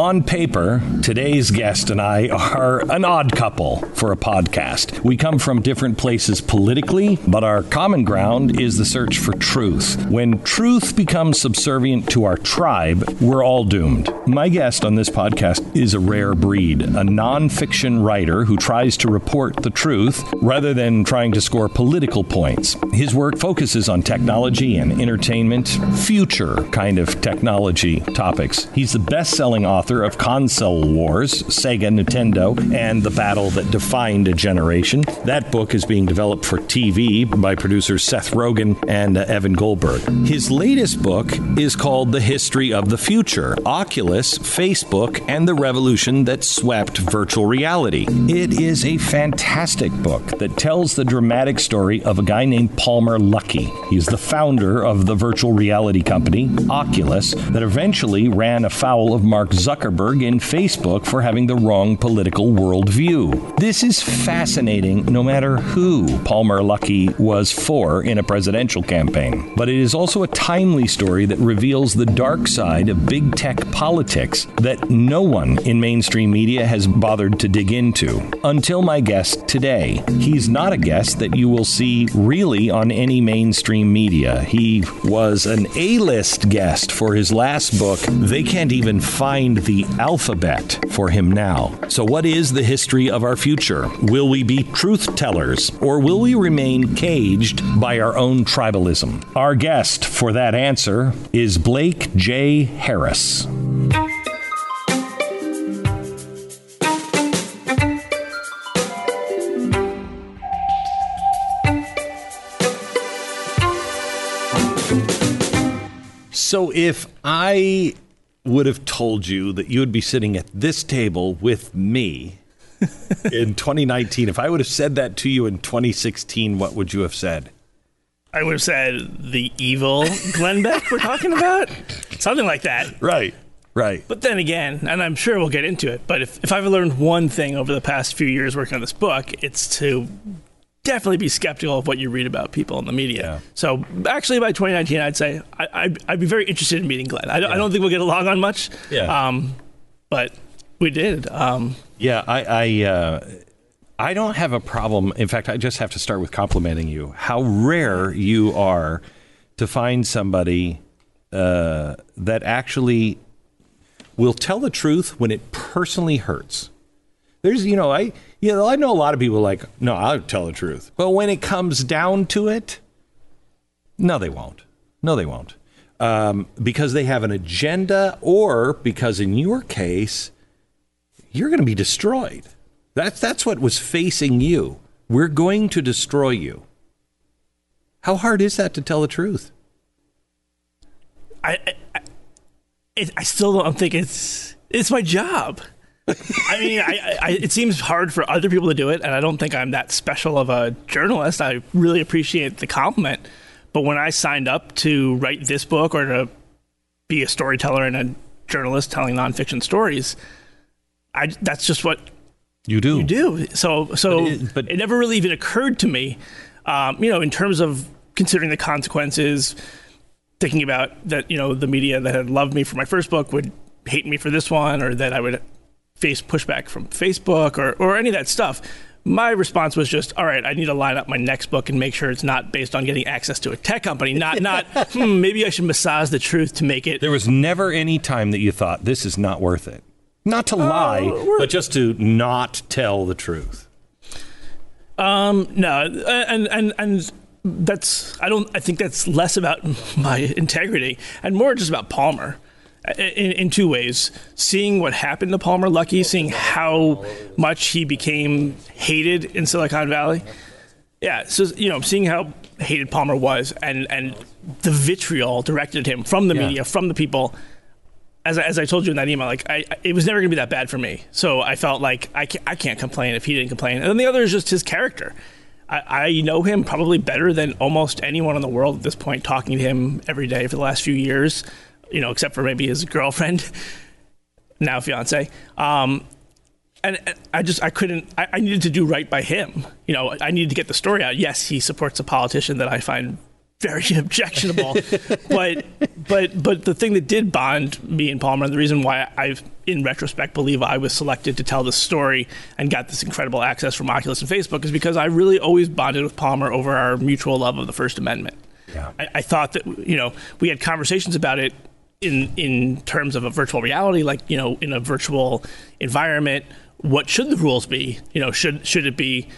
On paper, today's guest and I are an odd couple for a podcast. We come from different places politically, but our common ground is the search for truth. When truth becomes subservient to our tribe, we're all doomed. My guest on this podcast is a rare breed, a nonfiction writer who tries to report the truth rather than trying to score political points. His work focuses on technology and entertainment, future kind of technology topics. He's the best selling author author of Console Wars, Sega, Nintendo, and the Battle That Defined a Generation. That book is being developed for TV by producers Seth Rogen and uh, Evan Goldberg. His latest book is called The History of the Future Oculus, Facebook, and the Revolution That Swept Virtual Reality. It is a fantastic book that tells the dramatic story of a guy named Palmer Luckey. He's the founder of the virtual reality company, Oculus, that eventually ran afoul of Mark Zuckerberg Zuckerberg and Facebook for having the wrong political worldview. This is fascinating no matter who Palmer Luckey was for in a presidential campaign. But it is also a timely story that reveals the dark side of big tech politics that no one in mainstream media has bothered to dig into. Until my guest today. He's not a guest that you will see really on any mainstream media. He was an A list guest for his last book. They can't even find the alphabet for him now. So, what is the history of our future? Will we be truth tellers or will we remain caged by our own tribalism? Our guest for that answer is Blake J. Harris. So if I would have told you that you would be sitting at this table with me in 2019, if I would have said that to you in 2016, what would you have said? I would have said the evil Glenn Beck we're talking about. Something like that. Right. Right. But then again, and I'm sure we'll get into it, but if, if I've learned one thing over the past few years working on this book, it's to definitely be skeptical of what you read about people in the media. Yeah. So actually, by 2019, I'd say I, would I'd be very interested in meeting Glenn. I, yeah. I, don't think we'll get along on much. Yeah. Um, but we did. Um, yeah. I I, uh, I don't have a problem. In fact, I just have to start with complimenting you. How rare you are to find somebody uh, that actually will tell the truth when it personally hurts. There's, you know, I you know, I know a lot of people like, no, I'll tell the truth. But when it comes down to it, no, they won't. No, they won't. Um, because they have an agenda, or because in your case, you're going to be destroyed. That's that's what was facing you. We're going to destroy you. How hard is that to tell the truth? I I, I still don't think it's it's my job. I mean, I, I, it seems hard for other people to do it, and I don't think I'm that special of a journalist. I really appreciate the compliment, but when I signed up to write this book or to be a storyteller and a journalist telling nonfiction stories, I that's just what you do. You do. So, so but it, but it never really even occurred to me, um, you know, in terms of considering the consequences, thinking about that, you know, the media that had loved me for my first book would hate me for this one, or that I would face pushback from Facebook or, or any of that stuff. My response was just, all right, I need to line up my next book and make sure it's not based on getting access to a tech company. Not, not, hmm, maybe I should massage the truth to make it. There was never any time that you thought this is not worth it. Not to lie, uh, but just to not tell the truth. Um, no, and and and that's I don't I think that's less about my integrity and more just about Palmer in, in, two ways. Seeing what happened to Palmer Luckey, seeing how much he became hated in Silicon Valley. Yeah, so you know, seeing how hated Palmer was, and and the vitriol directed at him from the yeah. media, from the people. As I, as I told you in that email, like I, it was never going to be that bad for me. So I felt like I can't, I can't complain if he didn't complain. And then the other is just his character. I, I know him probably better than almost anyone in the world at this point. Talking to him every day for the last few years, you know, except for maybe his girlfriend, now fiance. Um, and I just I couldn't I, I, needed to do right by him. You know, I needed to get the story out. Yes, he supports a politician that I find very objectionable. but but but the thing that did bond me and Palmer, and the reason why I've in retrospect, believe I was selected to tell this story and got this incredible access from Oculus and Facebook, is because I really always bonded with Palmer over our mutual love of the First Amendment. Yeah. I, I thought that you know we had conversations about it in in terms of a virtual reality, like you know in a virtual environment. What should the rules be? You know, should should it be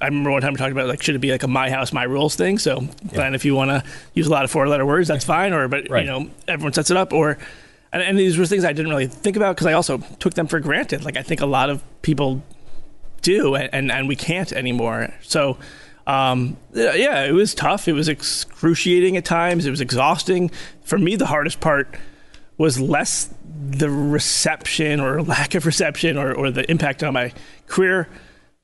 I remember one time we talked about like should it be like a my house my rules thing. So then if you want to use a lot of four letter words, that's fine. Or but Right. you know everyone sets it up. Or and, and these were things I didn't really think about because I also took them for granted. Like I think a lot of people do, and and, and we can't anymore. So. Um, yeah, it was tough. It was excruciating at times. It was exhausting. For me, the hardest part was less the reception or lack of reception or, or the impact on my career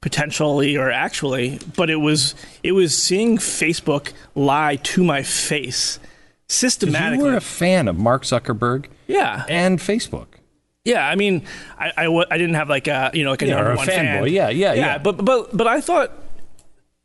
potentially or actually but it was it was seeing facebook lie to my face systematically. You were a fan of Mark Zuckerberg yeah and Facebook. yeah i mean i I, didn't have like a you know like a Yeah, number a one fanboy. fan Yeah, yeah, yeah. but but but i thought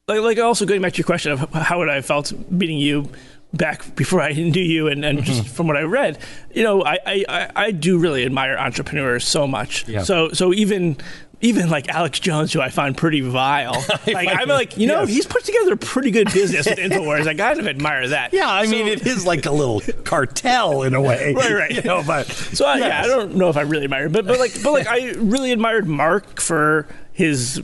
like like also going back to your question of how would i have felt meeting you back before I knew you and, and Mm-hmm. just from what I read, you know, I, I, I- do really admire entrepreneurs so much. Yeah. So so even even like Alex Jones, who I find pretty vile, like I'm like, you know, Yes. he's put together a pretty good business with Infowars. I kind of admire that. Yeah, I mean, it is like a little cartel in a way. Right, right. You know, but So I, yeah, I don't know if I really admired, but but like but like I really admired Mark for his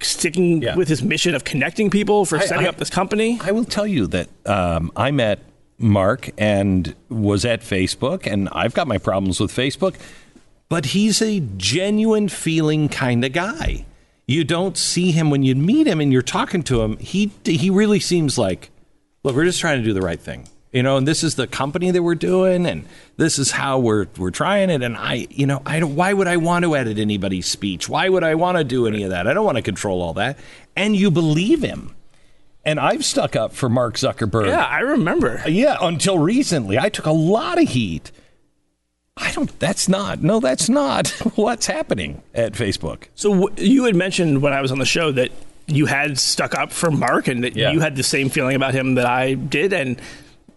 sticking Yeah. with his mission of connecting people for setting I- up this company. I will tell you that um, I met Mark and was at Facebook, and I've got my problems with Facebook, but he's a genuine feeling kind of guy. You don't see him when you meet him and you're talking to him. He he really seems like, look, we're just trying to do the right thing, you know. And this is the company that we're doing, and this is how we're we're trying it. And I, you know, I don't. Why would I want to edit anybody's speech? Why would I want to do any of that? I don't want to control all that. And you believe him. And I've stuck up for Mark Zuckerberg. Yeah, I remember. Yeah, until recently. I took a lot of heat. I don't, that's not, no, that's not what's happening at Facebook. So w- you had mentioned when I was on the show that you had stuck up for Mark and that Yeah. you had the same feeling about him that I did, and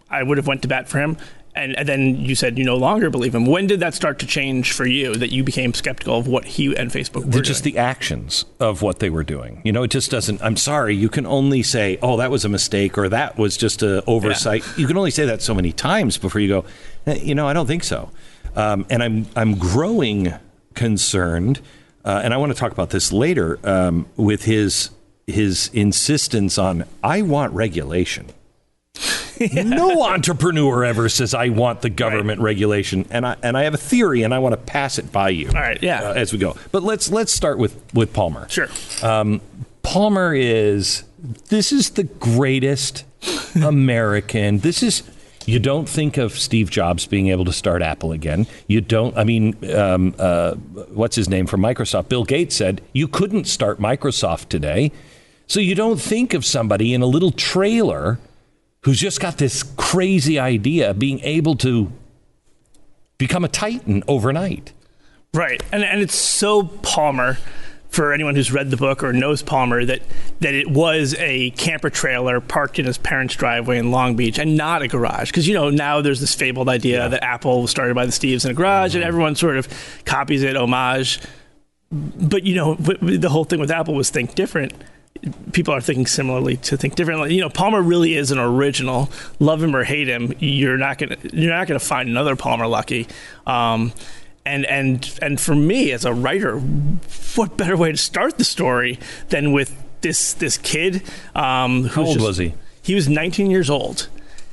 I would have went to bat for him. And, and then you said you no longer believe him. When did that start to change for you? That you became skeptical of what he and Facebook were just doing? the actions of what they were doing. You know, it just doesn't, I'm sorry, you can only say, oh, that was a mistake or that was just a oversight. You can only say that so many times before you go, "Eh, you know, I don't think so. Um, and I'm, I'm growing concerned, uh, and I want to talk about this later um, with his, his insistence on, I want regulation. No entrepreneur ever says I want the government regulation, and I and I have a theory, and I want to pass it by you. All right, yeah. uh, as we go. But let's let's start with with Palmer. Sure. Um, Palmer is this is the greatest American. This is you don't think of Steve Jobs being able to start Apple again. You don't. I mean, um, uh, what's his name from Microsoft? Bill Gates said you couldn't start Microsoft today. So you don't think of somebody in a little trailer who's just got this crazy idea of being able to become a titan overnight. Right, and and it's so Palmer for anyone who's read the book or knows Palmer that that it was a camper trailer parked in his parents' driveway in Long Beach and not a garage because you know now there's this fabled idea that Apple was started by the Steves in a garage and mm-hmm. everyone sort of copies it homage. But you know the whole thing with Apple was think different. People are thinking similarly to think differently. You know, Palmer really is an original. Love him or hate him, you're not gonna you're not gonna find another Palmer Luckey. Um, and and and for me as a writer, what better way to start the story than with this this kid? Um, How old was he? He was 19 years old.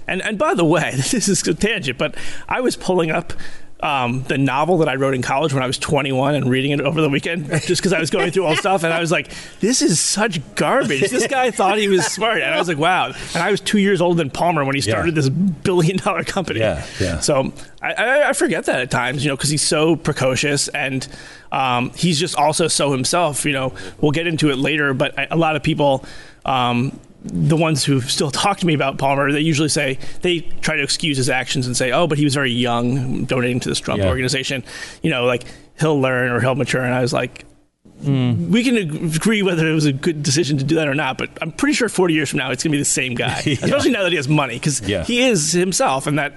And and by the way, this is a tangent, but I was pulling up um, the novel that I wrote in college when I was 21 and reading it over the weekend just because I was going through all stuff. And I was like, this is such garbage. This guy thought he was smart. And I was like, wow. And I was two years older than Palmer when he started Yeah. this billion dollar company. Yeah, yeah. So I, I, I forget that at times, you know, because he's so precocious and um, he's just also so himself. You know, we'll get into it later, but I, a lot of people. Um, the ones who still talk to me about Palmer, they usually say they try to excuse his actions and say, "Oh, but he was very young, donating to this Trump Yeah. organization." You know, like he'll learn or he'll mature. And I was like, mm. we can agree whether it was a good decision to do that or not. But I'm pretty sure 40 years from now, it's going to be the same guy, yeah. especially now that he has money, because yeah. he is himself, and that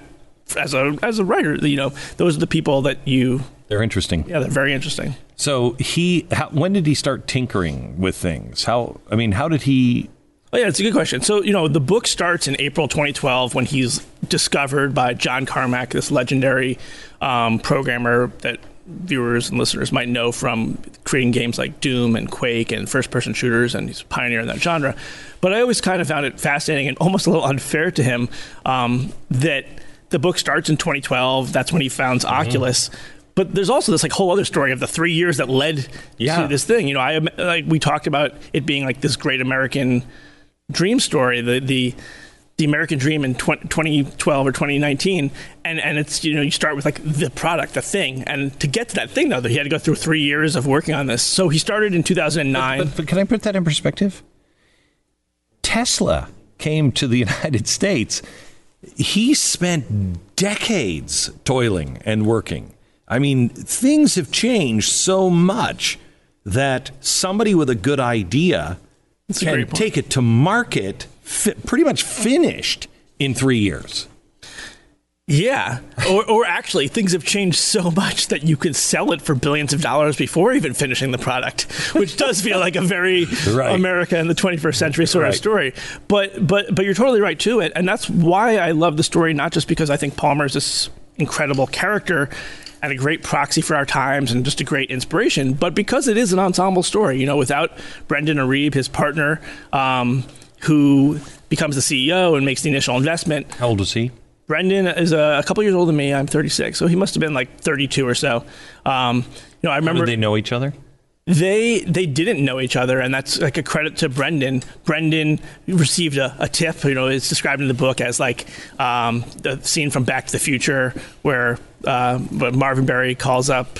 as a as a writer, you know, those are the people that you. They're interesting. Yeah, they're very interesting. So he, how, when did he start tinkering with things? How, I mean, how did he Oh, yeah, it's a good question. So, you know, the book starts in April 2012 when he's discovered by John Carmack, this legendary um, programmer that viewers and listeners might know from creating games like Doom and Quake and first person shooters, and he's a pioneer in that genre. But I always kind of found it fascinating and almost a little unfair to him um, that the book starts in 2012. That's when he founds mm-hmm. Oculus but there's also this like whole other story of the three years that led yeah. to this thing. You know, I like we talked about it being like this great American dream story, the the the American Dream in 2012 or 2019, and and it's you know you start with like the product, the thing, and to get to that thing though, he had to go through three years of working on this. So he started in 2009. But, but, but can I put that in perspective? Tesla came to the United States. He spent decades toiling and working. I mean, things have changed so much that somebody with a good idea that's can take it to market fi- pretty much finished in three years. Yeah. Or, or actually, things have changed so much that you can sell it for billions of dollars before even finishing the product, which does feel like a very right. America in the 21st century sort right. of story. But, but, but you're totally right, too. It, and that's why I love the story, not just because I think Palmer is this incredible character and a great proxy for our times and just a great inspiration. But because it is an ensemble story, you know, without Brendan Iribe, his partner, um, who becomes the CEO and makes the initial investment. How old is he? Brendan is a, a, couple years older than me. I'm 36, so he must have been like 32 or so. Um, you know, I remember. they know each other? They they didn't know each other, and that's like a credit to Brendan. Brendan received a, a tip. You know, it's described in the book as like um, the scene from Back to the Future where uh, Marvin Berry calls up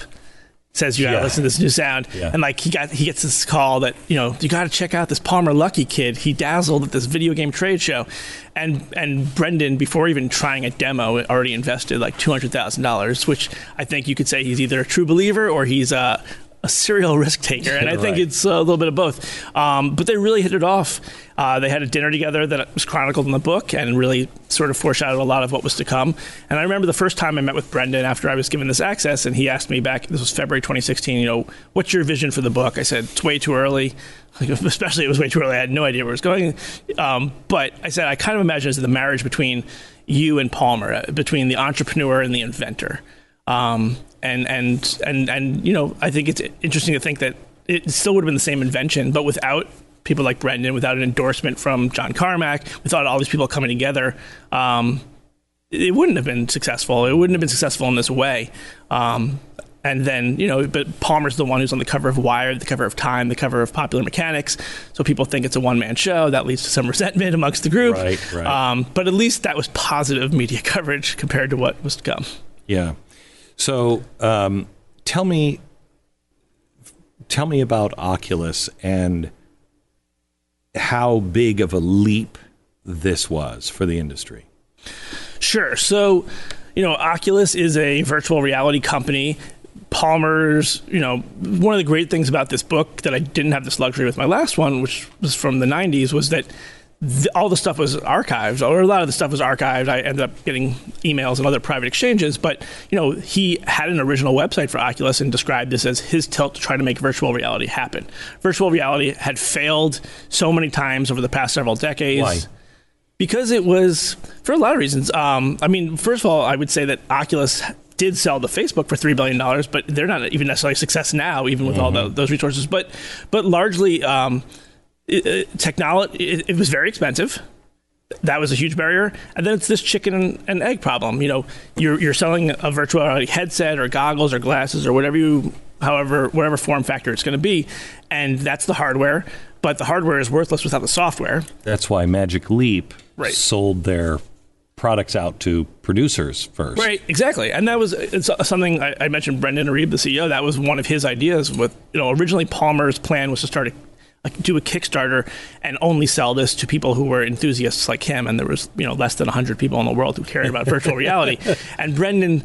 says you gotta yeah. listen to this new sound yeah. and like he got he gets this call that you know you gotta check out this palmer Luckey kid he dazzled at this video game trade show and and brendan before even trying a demo already invested like $200000 which i think you could say he's either a true believer or he's a, a serial risk taker, and I think right. it's a little bit of both. Um, but they really hit it off. Uh, they had a dinner together that was chronicled in the book, and really sort of foreshadowed a lot of what was to come. And I remember the first time I met with Brendan after I was given this access, and he asked me back. This was February 2016. You know, what's your vision for the book? I said it's way too early. Especially, it was way too early. I had no idea where it was going. Um, but I said I kind of imagine as the marriage between you and Palmer, uh, between the entrepreneur and the inventor. Um, and and and and you know, I think it's interesting to think that it still would have been the same invention, but without people like Brendan, without an endorsement from John Carmack, without all these people coming together, um, it wouldn't have been successful. It wouldn't have been successful in this way. Um, and then, you know, but Palmer's the one who's on the cover of Wired, the cover of Time, the cover of Popular Mechanics. So people think it's a one man show. That leads to some resentment amongst the group. Right, right. Um, but at least that was positive media coverage compared to what was to come. Yeah. So um, tell me, tell me about Oculus and how big of a leap this was for the industry. Sure. So, you know, Oculus is a virtual reality company. Palmer's, you know, one of the great things about this book that I didn't have this luxury with my last one, which was from the 90s, was that the, all the stuff was archived, or a lot of the stuff was archived. I ended up getting emails and other private exchanges, but you know he had an original website for Oculus and described this as his tilt to try to make virtual reality happen. Virtual reality had failed so many times over the past several decades. Why? Because it was for a lot of reasons. Um, I mean, first of all, I would say that Oculus did sell to Facebook for three billion dollars, but they're not even necessarily a success now, even with mm-hmm. all the, those resources. But but largely. Um, technology it, it, was very expensive that was a huge barrier and then it's this chicken and egg problem you know you're, you're selling a virtual reality headset or goggles or glasses or whatever you however whatever form factor it's going to be and that's the hardware but the hardware is worthless without the software that's why magic leap right. sold their products out to producers first. Right, exactly. And that was it's something I, I mentioned Brendan Iribe, the CEO, that was one of his ideas with, you know, originally Palmer's plan was to start a do a Kickstarter and only sell this to people who were enthusiasts like him, and there was you know less than hundred people in the world who cared about virtual reality. And Brendan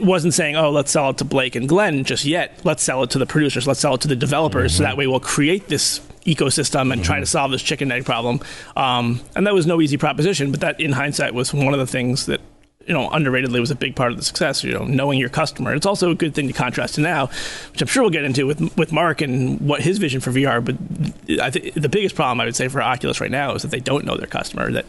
wasn't saying, "Oh, let's sell it to Blake and Glenn just yet. Let's sell it to the producers. Let's sell it to the developers, mm-hmm. so that way we'll create this ecosystem and mm-hmm. try to solve this chicken egg problem." Um, and that was no easy proposition, but that in hindsight was one of the things that you know, underratedly was a big part of the success. You know, knowing your customer. It's also a good thing to contrast to now, which I'm sure we'll get into with with Mark and what his vision for VR. But I think the biggest problem I would say for Oculus right now is that they don't know their customer. That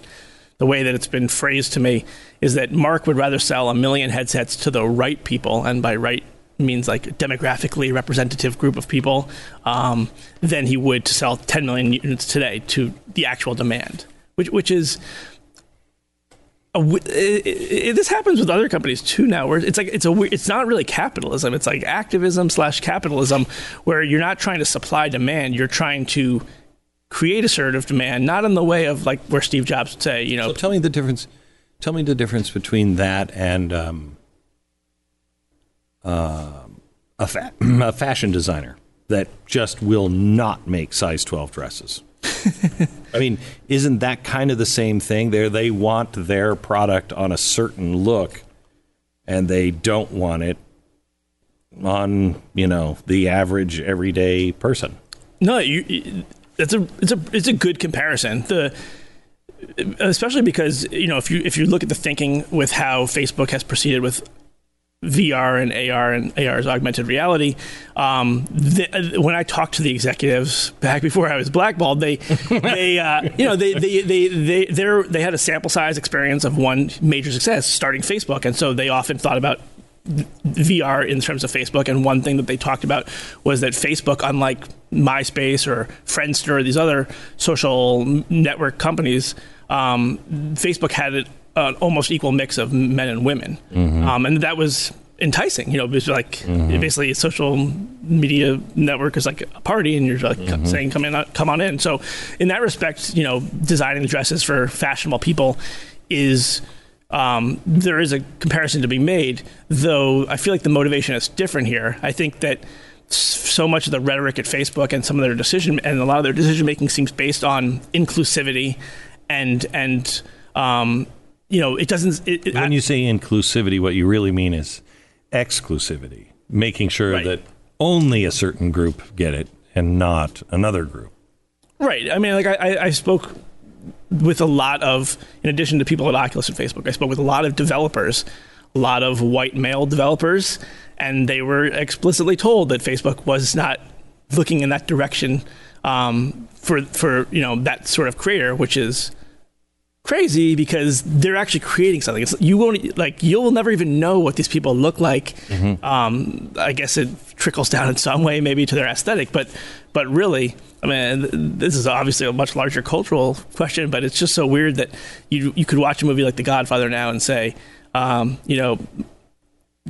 the way that it's been phrased to me is that Mark would rather sell a million headsets to the right people, and by right means like demographically representative group of people, um, than he would to sell 10 million units today to the actual demand, which which is it, it, this happens with other companies too now where it's like it's a it's not really capitalism. It's like activism slash capitalism where you're not trying to supply demand. You're trying to create assertive demand not in the way of like where steve jobs would say you know. So tell me the difference tell me the difference between that and um, uh, a, fa- a fashion designer that just will not make size 12 dresses I mean, isn't that kind of the same thing? There, they want their product on a certain look, and they don't want it on you know the average everyday person. No, you, it's a it's a it's a good comparison. The especially because you know if you if you look at the thinking with how Facebook has proceeded with VR and AR and AR is augmented reality. Um, the, when I talked to the executives back before I was blackballed, they, they, uh, you know, they, they, they, they, they had a sample size experience of one major success starting Facebook, and so they often thought about VR in terms of Facebook. And one thing that they talked about was that Facebook, unlike MySpace or Friendster or these other social network companies, um, Facebook had it an almost equal mix of men and women, mm-hmm. um, and that was enticing. You know, it was like mm-hmm. basically a social media network is like a party, and you're like mm-hmm. saying, "Come in, come on in." So, in that respect, you know, designing the dresses for fashionable people is. Um, there is a comparison to be made, though I feel like the motivation is different here. I think that so much of the rhetoric at Facebook and some of their decision and a lot of their decision making seems based on inclusivity and and um, you know, it doesn't. It, when I, you say inclusivity, what you really mean is exclusivity, making sure right. that only a certain group get it and not another group. Right. I mean, like I, I spoke with a lot of, in addition to people at Oculus and Facebook, I spoke with a lot of developers, a lot of white male developers, and they were explicitly told that Facebook was not looking in that direction um, for for you know that sort of creator, which is crazy because they're actually creating something. It's, you won't like you'll never even know what these people look like. Mm-hmm. Um, I guess it trickles down in some way, maybe to their aesthetic, but but really, I mean, this is obviously a much larger cultural question. But it's just so weird that you you could watch a movie like The Godfather now and say, um, you know,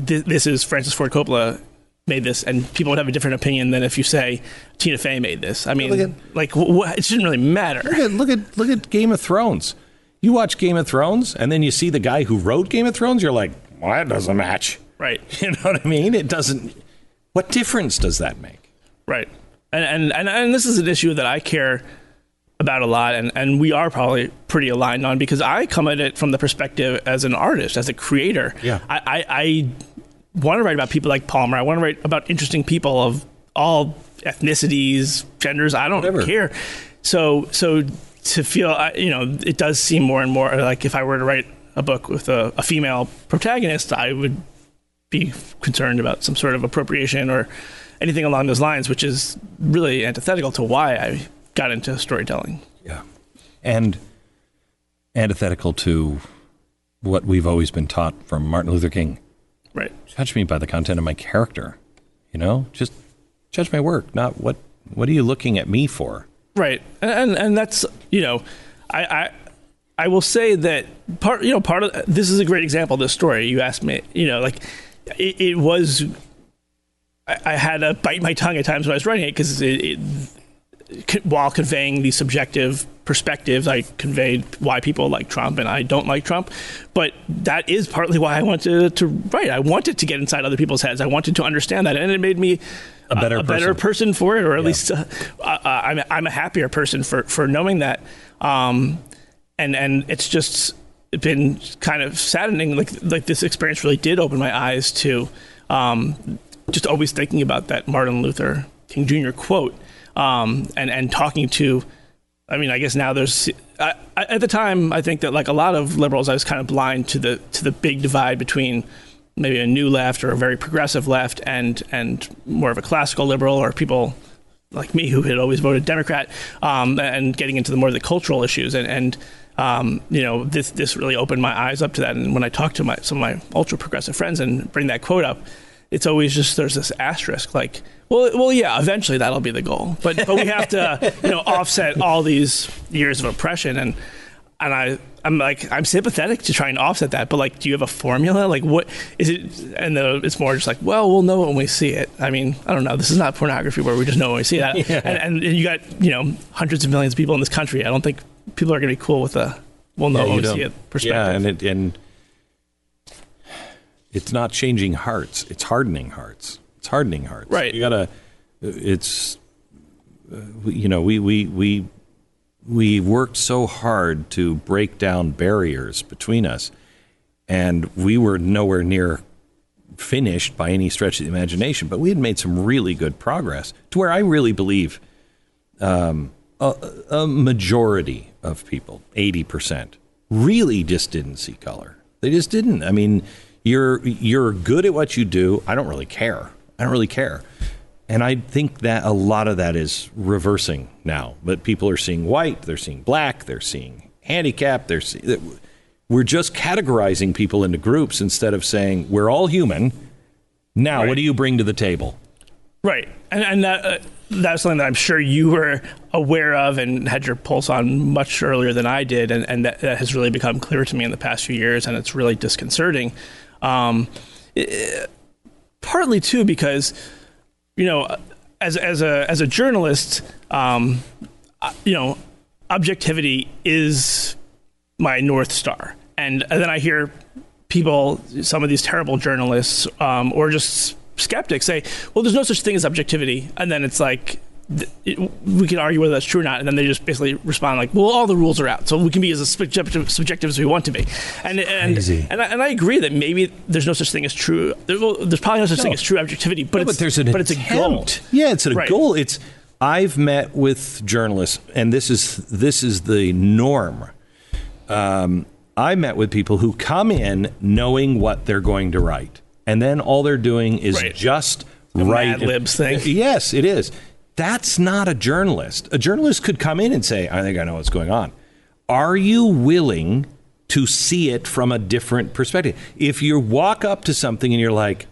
th- this is Francis Ford Coppola made this, and people would have a different opinion than if you say Tina Fey made this. I mean, at, like w- w- it shouldn't really matter. Look at look at look at Game of Thrones. You watch Game of Thrones, and then you see the guy who wrote Game of Thrones. You're like, well, that doesn't match. Right. You know what I mean? It doesn't. What difference does that make? Right. And and and, and this is an issue that I care about a lot, and, and we are probably pretty aligned on because I come at it from the perspective as an artist, as a creator. Yeah. I, I, I want to write about people like Palmer. I want to write about interesting people of all ethnicities, genders. I don't Whatever. care. So so to feel, you know, it does seem more and more like if I were to write a book with a, a female protagonist, I would be concerned about some sort of appropriation or anything along those lines, which is really antithetical to why I got into storytelling. Yeah. And antithetical to what we've always been taught from Martin Luther King. Right. Judge me by the content of my character. You know, just judge my work, not what what are you looking at me for? Right, and and, that's you know, I, I I will say that part you know part of this is a great example of this story. You asked me, you know, like it, it was. I, I, had to bite my tongue at times when I was writing it because it, it, while conveying the subjective perspectives, I conveyed why people like Trump and I don't like Trump. But that is partly why I wanted to write. I wanted to get inside other people's heads. I wanted to understand that, and it made me a better a, better person. person for it, or at least uh, uh, I'm I'm a happier person for for knowing that. Um, and and it's just been kind of saddening. Like like this experience really did open my eyes to um, just always thinking about that Martin Luther King Jr. quote, um, and and talking to. I mean, I guess now there's. I, I, at the time, I think that like a lot of liberals, I was kind of blind to the to the big divide between maybe a new left or a very progressive left and and more of a classical liberal or people like me who had always voted Democrat um, and getting into the more of the cultural issues. And and um, you know this this really opened my eyes up to that. And when I talk to my some of my ultra progressive friends and bring that quote up it's always just there's this asterisk like well well yeah eventually that'll be the goal. But but we have to you know offset all these years of oppression. And and I I'm like I'm sympathetic to trying to offset that, but like, do you have a formula? Like, what is it? And the, it's more just like, well, we'll know when we see it. I mean, I don't know. This is not pornography where we just know when we see that. yeah. and, and, you got you know hundreds of millions of people in this country. I don't think people are going to be cool with a we'll know yeah, when we don't. see it perspective. Yeah, and it, and it's not changing hearts; it's hardening hearts. It's hardening hearts. Right. You gotta. It's uh, you know we we we we worked so hard to break down barriers between us, and we were nowhere near finished by any stretch of the imagination. But we had made some really good progress to where I really believe um, a, a majority of people, eighty percent, really just didn't see color. They just didn't. I mean, you're you're good at what you do. I don't really care. I don't really care. And I think that a lot of that is reversing now. But people are seeing white, they're seeing black, they're seeing handicap, they're seeing, we're just categorizing people into groups instead of saying we're all human. Now, right. what do you bring to the table? Right, and and that uh, that's something that I'm sure you were aware of and had your pulse on much earlier than I did, and, and that, that has really become clear to me in the past few years, and it's really disconcerting. Um, it, partly too because you know, as as a as a journalist, um, you know, objectivity is my north star, and, and then I hear people, some of these terrible journalists, um, or just skeptics say, "Well, there's no such thing as objectivity," and then it's like it, we can argue whether that's true or not, and then they just basically respond like, "Well, all the rules are out, so we can be as subjective, subjective as we want to be." And and and I, and I, agree that maybe there's no such thing as true. There, well, there's probably no such no. thing as true objectivity, but, no, but there's an but attempt. it's a goal. Yeah, it's a right. goal. It's I've met with journalists, and this is this is the norm. Um, I met with people who come in knowing what they're going to write, and then all they're doing is right. just the write. Mad Libs thing. Yes, it is. That's not a journalist. A journalist could come in and say, I think I know what's going on. Are you willing to see it from a different perspective? If you walk up to something and you're like,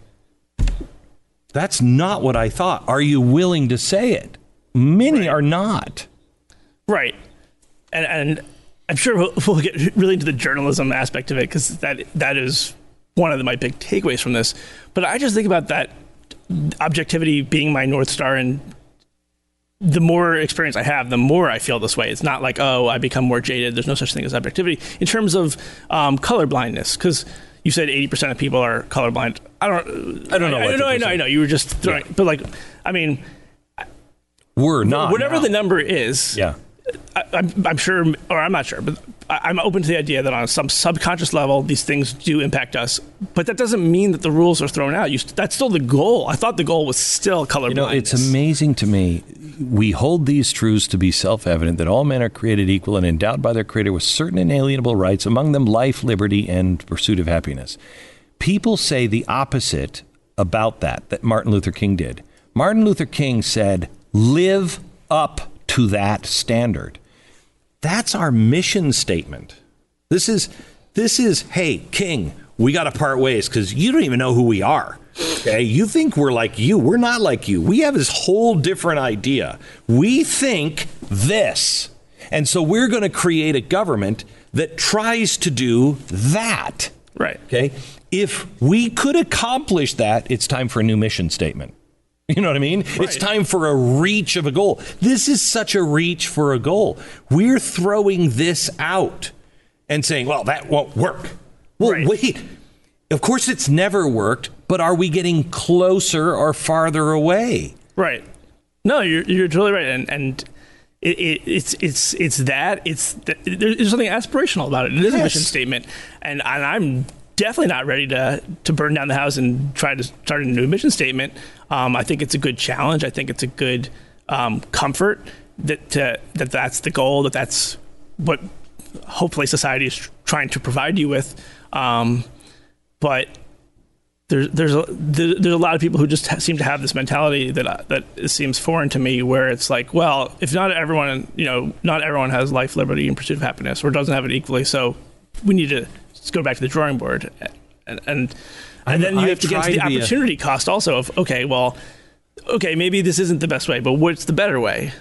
that's not what I thought, are you willing to say it? Many right. are not. Right. And, and I'm sure we'll, we'll, get really into the journalism aspect of it because that that is one of the, my big takeaways from this. But I just think about that objectivity being my north star and the more experience I have, the more I feel this way. It's not like, oh, I become more jaded. There's no such thing as objectivity. In terms of um, color blindness, because you said 80% of people are colorblind. I don't, I don't know. I, I know, I know, I know. You were just throwing, yeah. but like, I mean, we're not. Whatever now. the number is, yeah. I, I'm, I'm sure, or I'm not sure, but I'm open to the idea that on some subconscious level, these things do impact us. But that doesn't mean that the rules are thrown out. You, that's still the goal. I thought the goal was still color You know, it's amazing to me. We hold these truths to be self evident that all men are created equal and endowed by their Creator with certain inalienable rights, among them life, liberty, and pursuit of happiness. People say the opposite about that, that Martin Luther King did. Martin Luther King said, live up to that standard. That's our mission statement. This is this is hey King, we got to part ways because you don't even know who we are. Okay, you think we're like you. We're not like you. We have this whole different idea. We think this. And so we're going to create a government that tries to do that. Right. Okay. If we could accomplish that, it's time for a new mission statement. You know what I mean? Right. It's time for a reach of a goal. This is such a reach for a goal. We're throwing this out and saying, well, that won't work. Well, right. wait. Of course, it's never worked, but are we getting closer or farther away? Right. No, you're you're totally right, and and it, it, it's it's it's that it's there's something aspirational about it. It is yes. a mission statement, and and I'm definitely not ready to to burn down the house and try to start a new mission statement. Um, I think it's a good challenge. I think it's a good um, comfort that to, that that's the goal. That that's what hopefully society is trying to provide you with. Um, but there's there's a there's a lot of people who just seem to have this mentality that uh, that seems foreign to me, where it's like, well, if not everyone, you know, not everyone has life, liberty, and pursuit of happiness, or doesn't have it equally, so we need to go back to the drawing board, and and, and then you I've to get to the to opportunity a- cost also of okay, well, okay, maybe this isn't the best way, but what's the better way?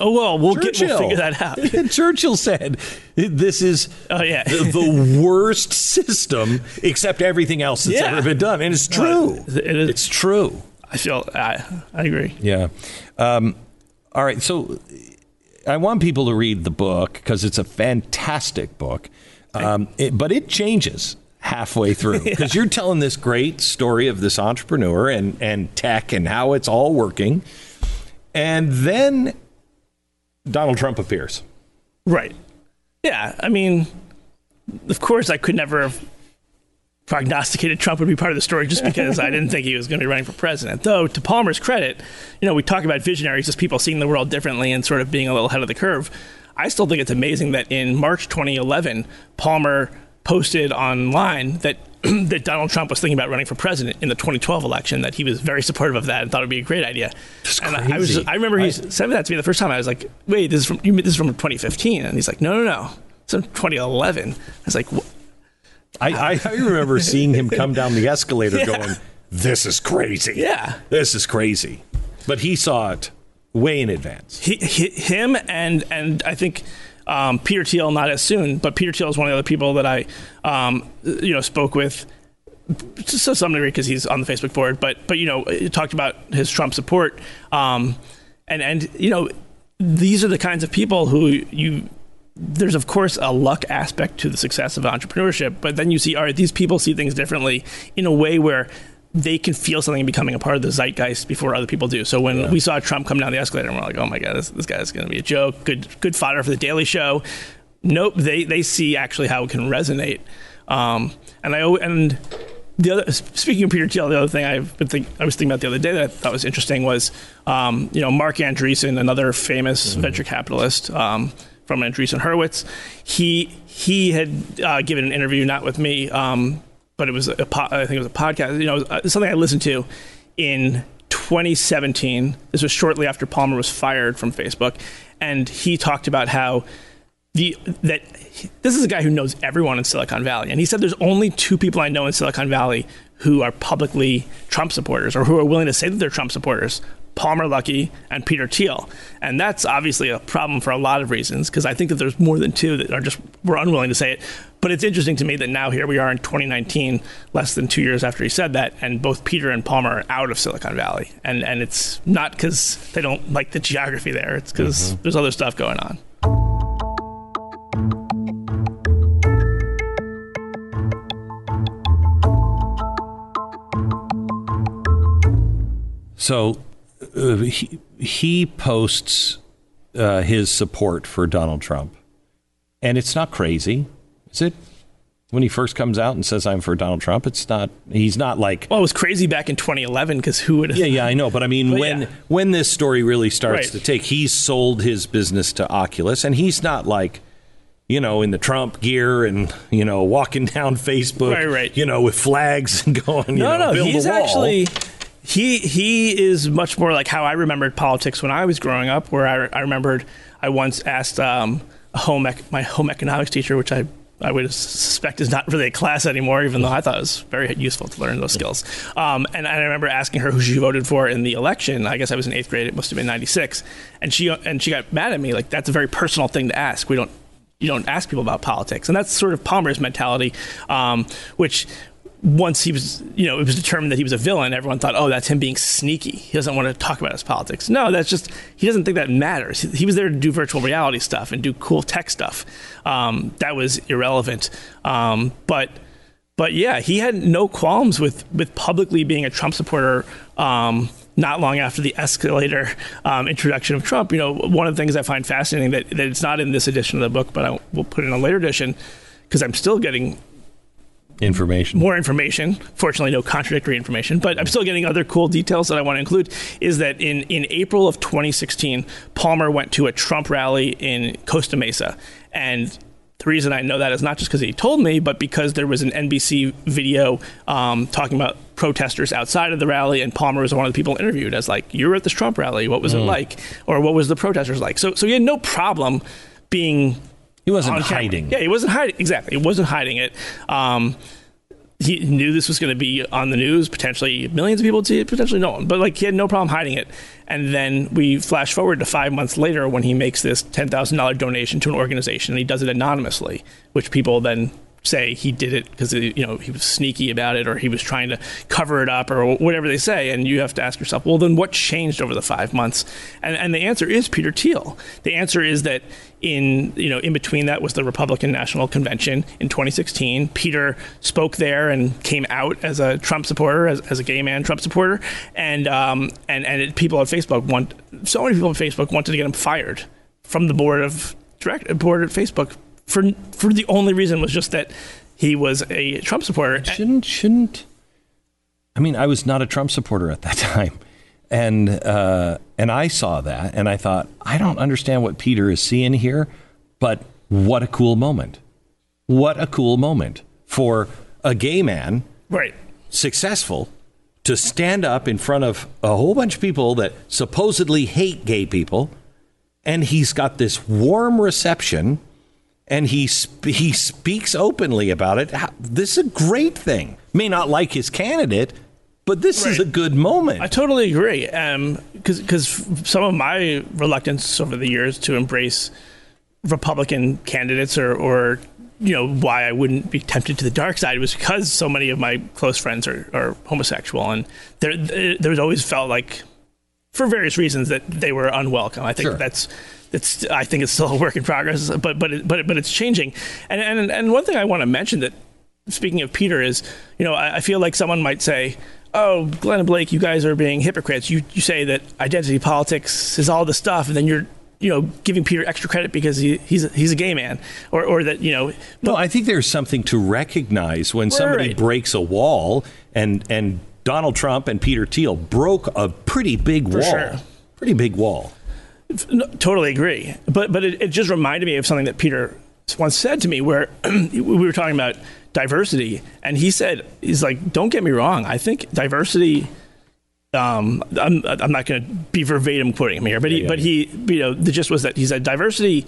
Oh well, we'll get we'll figure that out. Churchill said, "This is oh, yeah. the, the, worst system, except everything else that's yeah. ever been done." And it's true. Uh, it is, it's true. I feel I I agree. Yeah. Um, all right. So I want people to read the book because it's a fantastic book, um, it, but it changes halfway through because yeah. you're telling this great story of this entrepreneur and and tech and how it's all working, and then Donald Trump appears. Right. Yeah. I mean, of course, I could never have prognosticated Trump would be part of the story just because I didn't think he was going to be running for president. Though, to Palmer's credit, you know, we talk about visionaries as people seeing the world differently and sort of being a little ahead of the curve. I still think it's amazing that in March 2011, Palmer posted online that that Donald Trump was thinking about running for president in the 2012 election, that he was very supportive of that and thought it would be a great idea. That's and crazy. I, was, I remember he said that to me the first time. I was like, "Wait, this is from this is from 2015," and he's like, "No, no, no, it's from 2011." I was like, I, I, remember seeing him come down the escalator, yeah. going, "This is crazy." Yeah, this is crazy. But he saw it way in advance. He, he, him and and I think um, Peter Thiel, not as soon, but Peter Thiel is one of the other people that I, um, you know, spoke with to some degree because he's on the Facebook board. But but you know, talked about his Trump support, um, and and you know, these are the kinds of people who you. There's of course a luck aspect to the success of entrepreneurship, but then you see, all right, these people see things differently in a way where they can feel something becoming a part of the zeitgeist before other people do. So when yeah. we saw Trump come down the escalator, and we're like, "Oh my god, this, this guy's going to be a joke." Good, good fodder for the Daily Show. Nope, they they see actually how it can resonate. Um, and I and the other speaking of Peter Thiel, the other thing I've been think, I was thinking about the other day that I thought was interesting was um, you know Marc Andreessen, another famous mm-hmm. venture capitalist. Um, from Andreessen Horowitz, he he had uh, given an interview, not with me, um, but it was a po- I think it was a podcast. You know, uh, something I listened to in 2017. This was shortly after Palmer was fired from Facebook, and he talked about how the that this is a guy who knows everyone in Silicon Valley, and he said there's only two people I know in Silicon Valley who are publicly Trump supporters or who are willing to say that they're Trump supporters. Palmer Luckey, and Peter Thiel. And that's obviously a problem for a lot of reasons because I think that there's more than two that are just we're unwilling to say it. But it's interesting to me that now here we are in 2019, less than two years after he said that, and both Peter and Palmer are out of Silicon Valley. And and it's not because they don't like the geography there. It's because mm-hmm. there's other stuff going on. So uh, he, he posts uh, his support for Donald Trump, and it's not crazy, is it? When he first comes out and says I'm for Donald Trump, it's not. He's not like. Well, it was crazy back in 2011 because who would? Yeah, yeah, I know, but I mean, but when yeah. when this story really starts right. to take, he's sold his business to Oculus, and he's not like you know, in the Trump gear and, you know, walking down Facebook, right, right. you know, with flags and going, no, know, no, he's actually, he he is much more like how I remembered politics when I was growing up. Where I, I remembered I once asked um, home ec- my home economics teacher, which I I would suspect is not really a class anymore, even though I thought it was very useful to learn those skills. Um, and I remember asking her who she voted for in the election. I guess I was in eighth grade; it must have been '96. And she and she got mad at me, like that's a very personal thing to ask. We don't you don't ask people about politics, and that's sort of Palmer's mentality, um, which once he was, you know, it was determined that he was a villain, everyone thought, oh, that's him being sneaky. He doesn't want to talk about his politics. No, that's just, he doesn't think that matters. He was there to do virtual reality stuff and do cool tech stuff. Um, that was irrelevant. Um, but, but yeah, he had no qualms with, with publicly being a Trump supporter um, not long after the escalator um, introduction of Trump. You know, one of the things I find fascinating that, that it's not in this edition of the book, but I will put it in a later edition because I'm still getting information more information fortunately no contradictory information but i'm still getting other cool details that i want to include is that in, in april of 2016 palmer went to a trump rally in costa mesa and the reason I know that is not just because he told me, but because there was an NBC video um, talking about protesters outside of the rally, and Palmer was one of the people interviewed as like, "You were at this Trump rally. What was mm. it like, or what was the protesters like?" So, so he had no problem being. He wasn't hiding. Yeah, he wasn't hiding. Exactly, he wasn't hiding it. Um, he knew this was going to be on the news, potentially millions of people would see it, potentially no one. But like he had no problem hiding it. And then we flash forward to five months later when he makes this ten thousand dollar donation to an organization, and he does it anonymously, which people then say he did it because you know he was sneaky about it or he was trying to cover it up or whatever they say and you have to ask yourself well then what changed over the five months? And, and the answer is peter thiel. The answer is that in you know in between that was the republican national convention in 2016 peter spoke there and came out as a trump supporter as, as a gay man trump supporter. And um, and and it, people on facebook want so many people on facebook wanted to get him fired from the board of direct board of facebook for for the only reason was just that he was a Trump supporter. Shouldn't shouldn't. I mean, I was not a Trump supporter at that time, and uh, and I saw that, and I thought, I don't understand what Peter is seeing here, but what a cool moment! What a cool moment for a gay man, right? Successful to stand up in front of a whole bunch of people that supposedly hate gay people, and he's got this warm reception and he sp- he speaks openly about it. This is a great thing. May not like his candidate, but this right. is a good moment. I totally agree. Because um, because some of my reluctance over the years to embrace Republican candidates or, or you know why I wouldn't be tempted to the dark side was because so many of my close friends are, are homosexual, and there there's always felt like for various reasons that they were unwelcome. I think sure. that's it's I think it's still a work in progress, but but it, but but it's changing. And and and one thing I want to mention that speaking of Peter is, you know, I, I feel like someone might say, "Oh, Glenn and Blake, you guys are being hypocrites. You you say that identity politics is all the stuff, and then you're." You know, giving Peter extra credit because he, he's a, he's a gay man, or, or that you know. No, I think there's something to recognize when somebody right. breaks a wall, and and Donald Trump and Peter Thiel broke a pretty big wall, sure. pretty big wall. No, totally agree. But but it, it, just reminded me of something that Peter once said to me, where we were talking about diversity, and he said, "He's like, don't get me wrong. I think diversity." Um, I'm I'm not going to be verbatim quoting him here, but he yeah, but he you know the gist was that he said diversity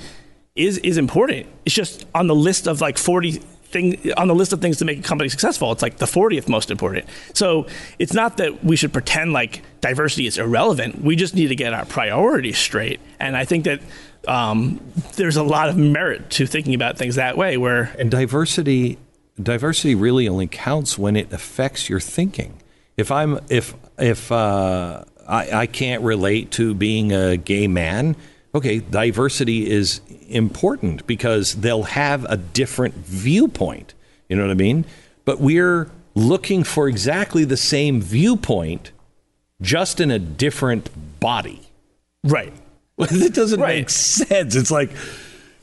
is is important. It's just on the list of like 40 thing on the list of things to make a company successful. It's like the 40th most important. So it's not that we should pretend like diversity is irrelevant. We just need to get our priorities straight. And I think that um, there's a lot of merit to thinking about things that way. Where and diversity diversity really only counts when it affects your thinking. If I'm if if uh, I, I can't relate to being a gay man okay, diversity is important because they'll have a different viewpoint. You know what I mean? But we're looking for exactly the same viewpoint, just in a different body. Right. it doesn't right. make sense. It's like,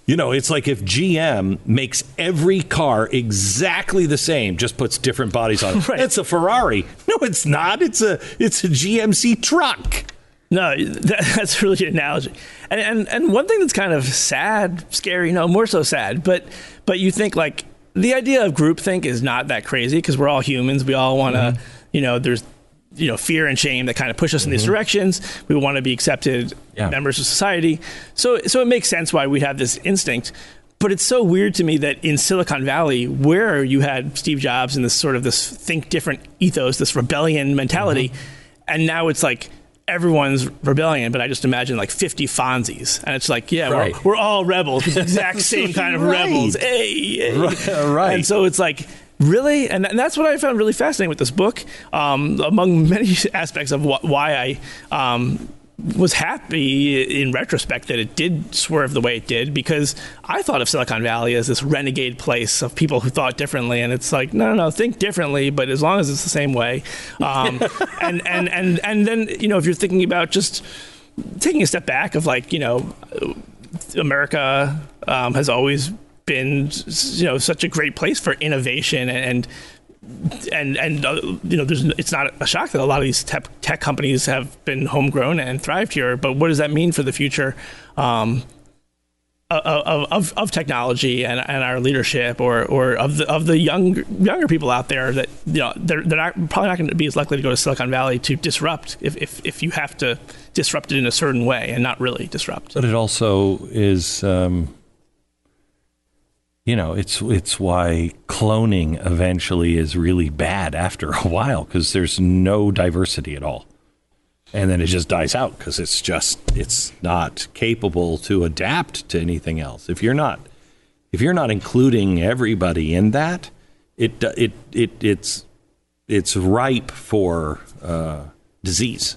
you know, it's like if GM makes every car exactly the same, just puts different bodies on it. Right. It's a Ferrari. No, it's not. It's a it's a GMC truck. No, that, that's really good analogy. And, and and one thing that's kind of sad, scary, no, more so sad, but but you think like the idea of groupthink is not that crazy because we're all humans. We all want to, mm-hmm. you know, there's you know fear and shame that kind of push us mm-hmm. in these mm-hmm. directions. We want to be accepted yeah. members of society. So so it makes sense why we have this instinct. But it's so weird to me that in Silicon Valley, where you had Steve Jobs and this sort of this think different ethos, this rebellion mentality, mm-hmm. and now it's like everyone's rebellion, but I just imagine like 50 Fonzies. And it's like, yeah, right. we're, we're all rebels, the exact same kind of right. rebels. Hey, hey. Right. And so it's like, really? And, and that's what I found really fascinating with this book, um, among many aspects of wh- why I. Um, was happy in retrospect that it did swerve the way it did because I thought of Silicon Valley as this renegade place of people who thought differently, and it's like no, no, no, think differently, but as long as it's the same way. Um, and and and and then you know if you're thinking about just taking a step back of like you know America um, has always been you know such a great place for innovation and and and uh, you know, there's it's not a shock that a lot of these tech, tech companies have been homegrown and thrived here. But what does that mean for the future um, of, of, of technology and, and our leadership, or or of the of the young younger people out there that you know they're they're not, probably not going to be as likely to go to Silicon Valley to disrupt if, if if you have to disrupt it in a certain way and not really disrupt. But it also is. Um you know, it's it's why cloning eventually is really bad after a while because there's no diversity at all, and then it just dies out because it's just it's not capable to adapt to anything else. If you're not if you're not including everybody in that, it it it it's it's ripe for uh, disease.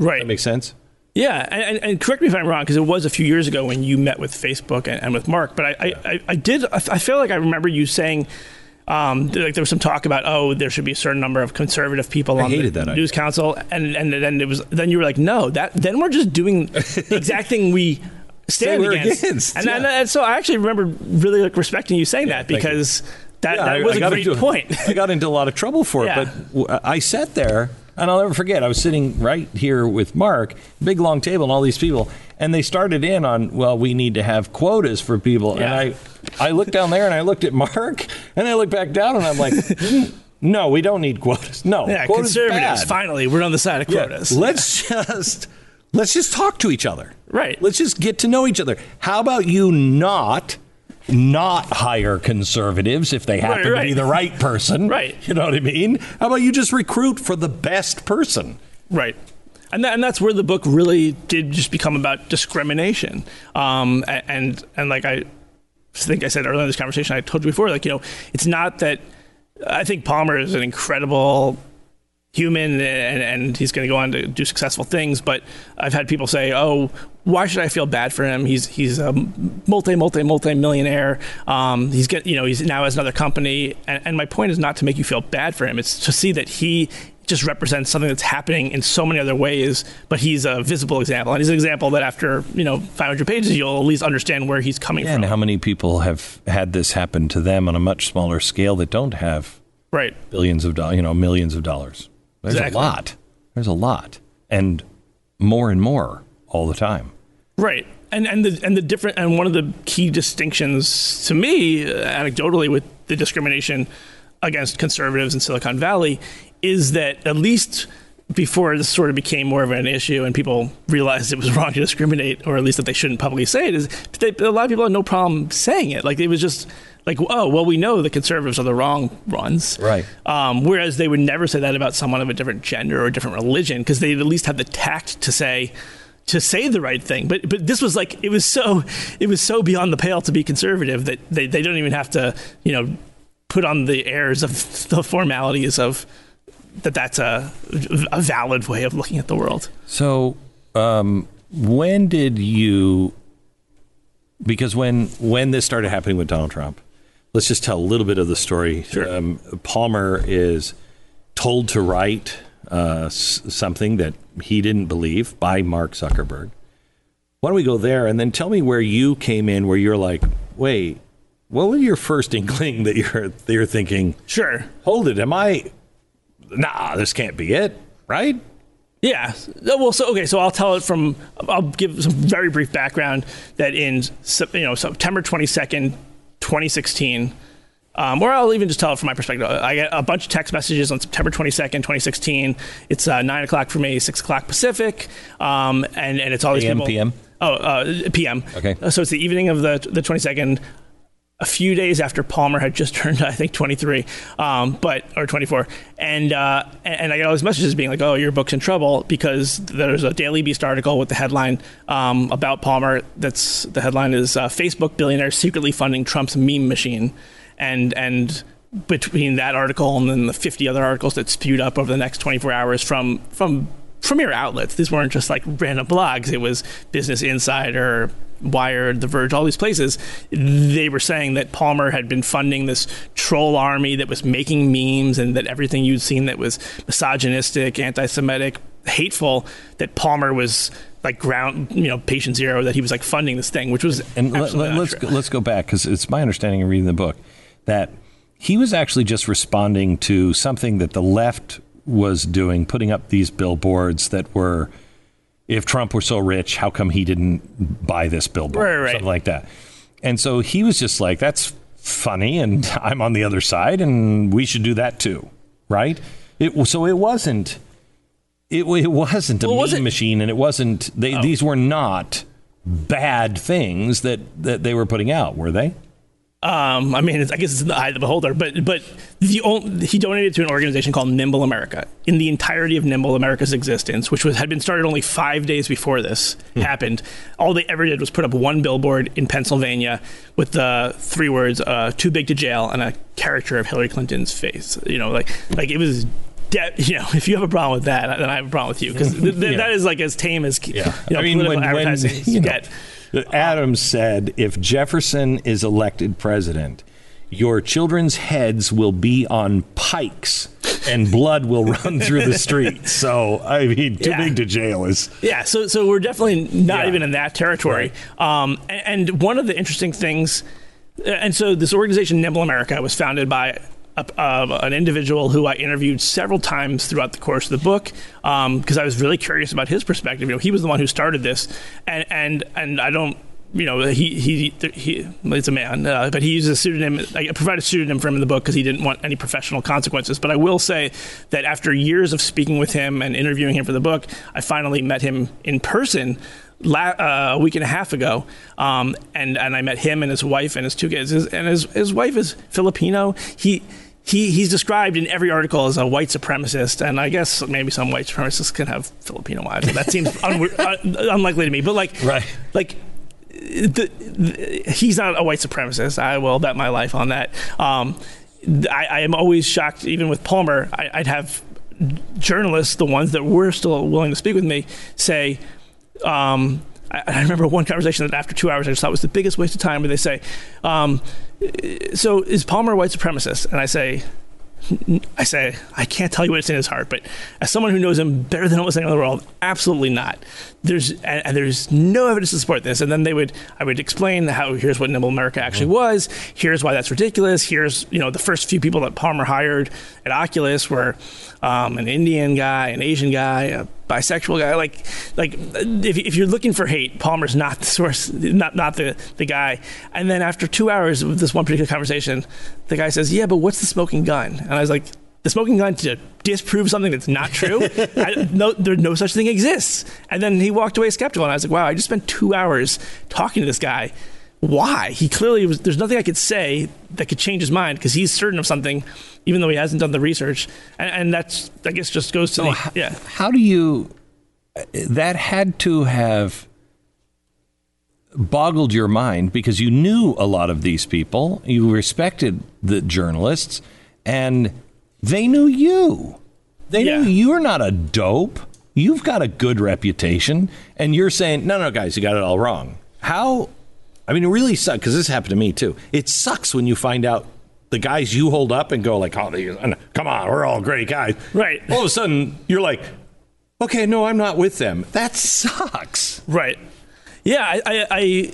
Right. That makes sense. Yeah, and, and, correct me if I'm wrong, because it was a few years ago when you met with Facebook and, and with Mark. But I, I, I, did. I feel like I remember you saying, um, like there was some talk about, oh, there should be a certain number of conservative people I on the that news idea. council, and and then it was then you were like, no, that then we're just doing the exact thing we stand against. against. And, yeah. and, and, so I actually remember really like respecting you saying yeah, that because. That, yeah, that was a great into, point. I got into a lot of trouble for it, but I sat there and I'll never forget. I was sitting right here with Mark, big long table, and all these people, and they started in on, well, we need to have quotas for people, yeah. and I, I looked down there and I looked at Mark, and I looked back down and I'm like. No, we don't need quotas. No, yeah, quotas conservatives. Bad. Finally, we're on the side of quotas. Yeah, let's just let's just talk to each other. Right. Let's just get to know each other. How about you not not hire conservatives if they happen right, right. to be the right person. Right. You know what I mean? How about you just recruit for the best person? Right. And, that, and that's where the book really did just become about discrimination. Um, and, and like I think I said earlier in this conversation, I told you before, like, you know, it's not that I think Palmer is an incredible human and, and he's going to go on to do successful things. But I've had people say, "Oh, why should I feel bad for him? He's he's a multi multi multi millionaire. Um, he's get you know he's now has another company." And, and my point is not to make you feel bad for him. It's to see that he just represents something that's happening in so many other ways, but he's a visible example. And he's an example that after, you know, 500 pages, you'll at least understand where he's coming yeah, from. And how many people have had this happen to them on a much smaller scale that don't have right. billions of dollars, you know, millions of dollars? There's exactly. a lot. There's a lot. And more and more all the time. Right. And and the and the different and one of the key distinctions to me uh, anecdotally with the discrimination against conservatives in Silicon Valley is that at least before this sort of became more of an issue and people realized it was wrong to discriminate or at least that they shouldn't publicly say it is they, a lot of people had no problem saying it like it was just like oh well we know the conservatives are the wrong ones right um, whereas they would never say that about someone of a different gender or a different religion because they'd at least have the tact to say to say the right thing but but this was like it was so it was so beyond the pale to be conservative that they, they don't even have to you know put on the airs of the formalities of that that's a, a valid way of looking at the world. So, um, when did you? Because when when this started happening with Donald Trump, let's just tell a little bit of the story. Sure. Um, Palmer is told to write uh, s- something that he didn't believe by Mark Zuckerberg. Why don't we go there and then tell me where you came in, where you're like, wait, what was your first inkling that you're that you're thinking? Sure. Hold it. Am I? Nah, this can't be it, right? Yeah. Well, so okay. So I'll tell it from. I'll give some very brief background. That in you know September twenty second, twenty sixteen. Um, or I'll even just tell it from my perspective. I get a bunch of text messages on September 22nd, 2016. It's uh, 9 o'clock for me, 6 o'clock Pacific. Um, and, and it's all these AM, people. PM? Oh, uh, PM. Okay. So it's the evening of the, the 22nd a few days after Palmer had just turned, I think, 23, um, but or 24, and uh, and I get all these messages being like, "Oh, your book's in trouble," because there's a Daily Beast article with the headline um, about Palmer. That's the headline is uh, "Facebook billionaire secretly funding Trump's meme machine," and and between that article and then the 50 other articles that spewed up over the next 24 hours from from premier outlets. These weren't just like random blogs. It was Business Insider, Wired, The Verge, all these places. They were saying that Palmer had been funding this troll army that was making memes and that everything you'd seen that was misogynistic, anti-Semitic, hateful, that Palmer was like ground, you know, patient zero, that he was like funding this thing, which was and let, not let's let's go back because it's my understanding of reading the book that he was actually just responding to something that the left was doing, putting up these billboards that were, if Trump were so rich, how come he didn't buy this billboard, Right, right. something like that. And so he was just like, that's funny, and I'm on the other side, and we should do that too, right? It so it wasn't. It, it wasn't a Well, meme was it- machine, and it wasn't. They, Oh. These were not bad things that, that they were putting out, were they? Um, I mean, it's, I guess it's in the eye of the beholder, but but the only, he donated to an organization called Nimble America. In the entirety of Nimble America's existence, which was had been started only five days before this happened, all they ever did was put up one billboard in Pennsylvania with the three words uh, "too big to jail" and a caricature of Hillary Clinton's face. You know, like like it was. De- you know, if you have a problem with that, then I have a problem with you because th- th- Yeah. that is like as tame as you know, political advertising you know, get. Adams said, if Jefferson is elected president, your children's heads will be on pikes and blood will run through the streets. So, I mean, too Yeah. big to jail is. Yeah, so so we're definitely not Yeah. even in that territory. Um, and, and one of the interesting things, and so this organization, Nimble America, was founded by a, uh, an individual who I interviewed several times throughout the course of the book because I was really curious about his perspective. You know, he was the one who started this, and and and I don't. You know, he he he. It's a man, uh, but he uses a pseudonym. I provided a pseudonym for him in the book because he didn't want any professional consequences. But I will say that after years of speaking with him and interviewing him for the book, I finally met him in person la- uh, a week and a half ago, um, and and I met him and his wife and his two kids. His, and his his wife is Filipino. He. He, he's described in every article as a white supremacist, and I guess maybe some white supremacists can have Filipino wives. That seems un- uh, unlikely to me. But like, Right. like the, the, he's not a white supremacist. I will bet my life on that. Um, I, I am always shocked, even with Palmer. I, I'd have journalists, the ones that were still willing to speak with me, say. Um, I, I remember one conversation that after two hours I just thought was the biggest waste of time, where they say, um, "So is Palmer a white supremacist?" And I say, I say, I can't tell you what's in his heart, but as someone who knows him better than almost anyone in the world, absolutely not. There's and, and there's no evidence to support this. And then they would, I would explain how here's what Nimble America actually was. Here's why that's ridiculous. Here's you know the first few people that Palmer hired at Oculus were um, an Indian guy, an Asian guy, a bisexual guy. Like like if, if you're looking for hate, Palmer's not the source, not not the the guy. And then after two hours of this one particular conversation, the guy says, "Yeah, but what's the smoking gun?" And I was like. The smoking gun to disprove something that's not true. I, no, there no such thing exists. And then he walked away skeptical, and I was like, "Wow, I just spent two hours talking to this guy. Why? He clearly was. There's nothing I could say that could change his mind because he's certain of something, even though he hasn't done the research. And, and that's, I guess, just goes to the h- yeah. How do you. Uh, that had to have boggled your mind because you knew a lot of these people, you respected the journalists, and they knew you. They Yeah. knew you're not a dope. You've got a good reputation, and you're saying, no, no, guys, you got it all wrong. How? I mean, it really sucks because this happened to me too. It sucks when you find out the guys you hold up and go like, "Oh, these- uh, come on, we're all great guys." Right. All of a sudden, you're like, "Okay, no, I'm not with them." That sucks. Right. Yeah, I, I, I,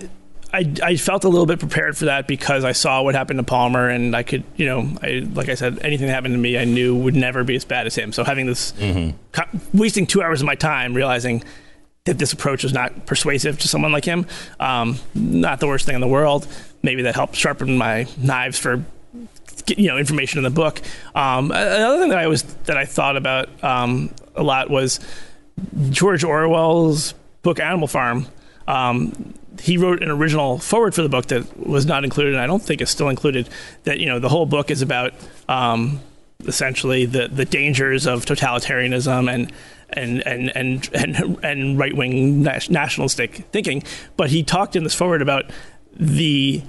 I, I felt a little bit prepared for that because I saw what happened to Palmer, and I could, you know, I, like I said, anything that happened to me, I knew would never be as bad as him. So having this, mm-hmm. co- wasting two hours of my time realizing that this approach was not persuasive to someone like him, um, not the worst thing in the world. Maybe that helped sharpen my knives for you know information in the book. Um, another thing that I was that I thought about um, a lot was George Orwell's book Animal Farm. Um, he wrote an original foreword for the book that was not included, and I don't think is still included. That you know the whole book is about um, essentially the the dangers of totalitarianism and and and and and, and right wing nationalistic thinking. But he talked in this foreword about the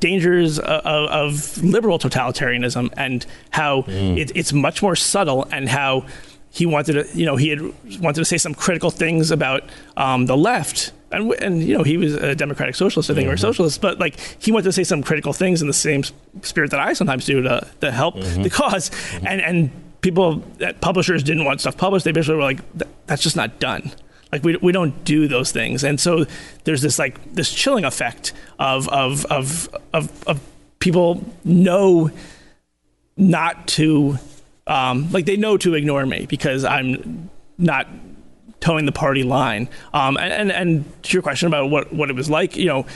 dangers of, of liberal totalitarianism and how mm. it, it's much more subtle and how he wanted to, you know, he had wanted to say some critical things about um, the left. And, and you know he was a democratic socialist, I think, or a mm-hmm. socialist, but like he wanted to say some critical things in the same spirit that I sometimes do to, to help mm-hmm. the cause, mm-hmm. and and people that publishers didn't want stuff published. They basically were like, that's just not done. Like we, we don't do those things, and so there's this like this chilling effect of of of of, of people know not to um, like they know to ignore me because I'm not toeing the party line. Um, and, and and to your question about what what it was like, you know,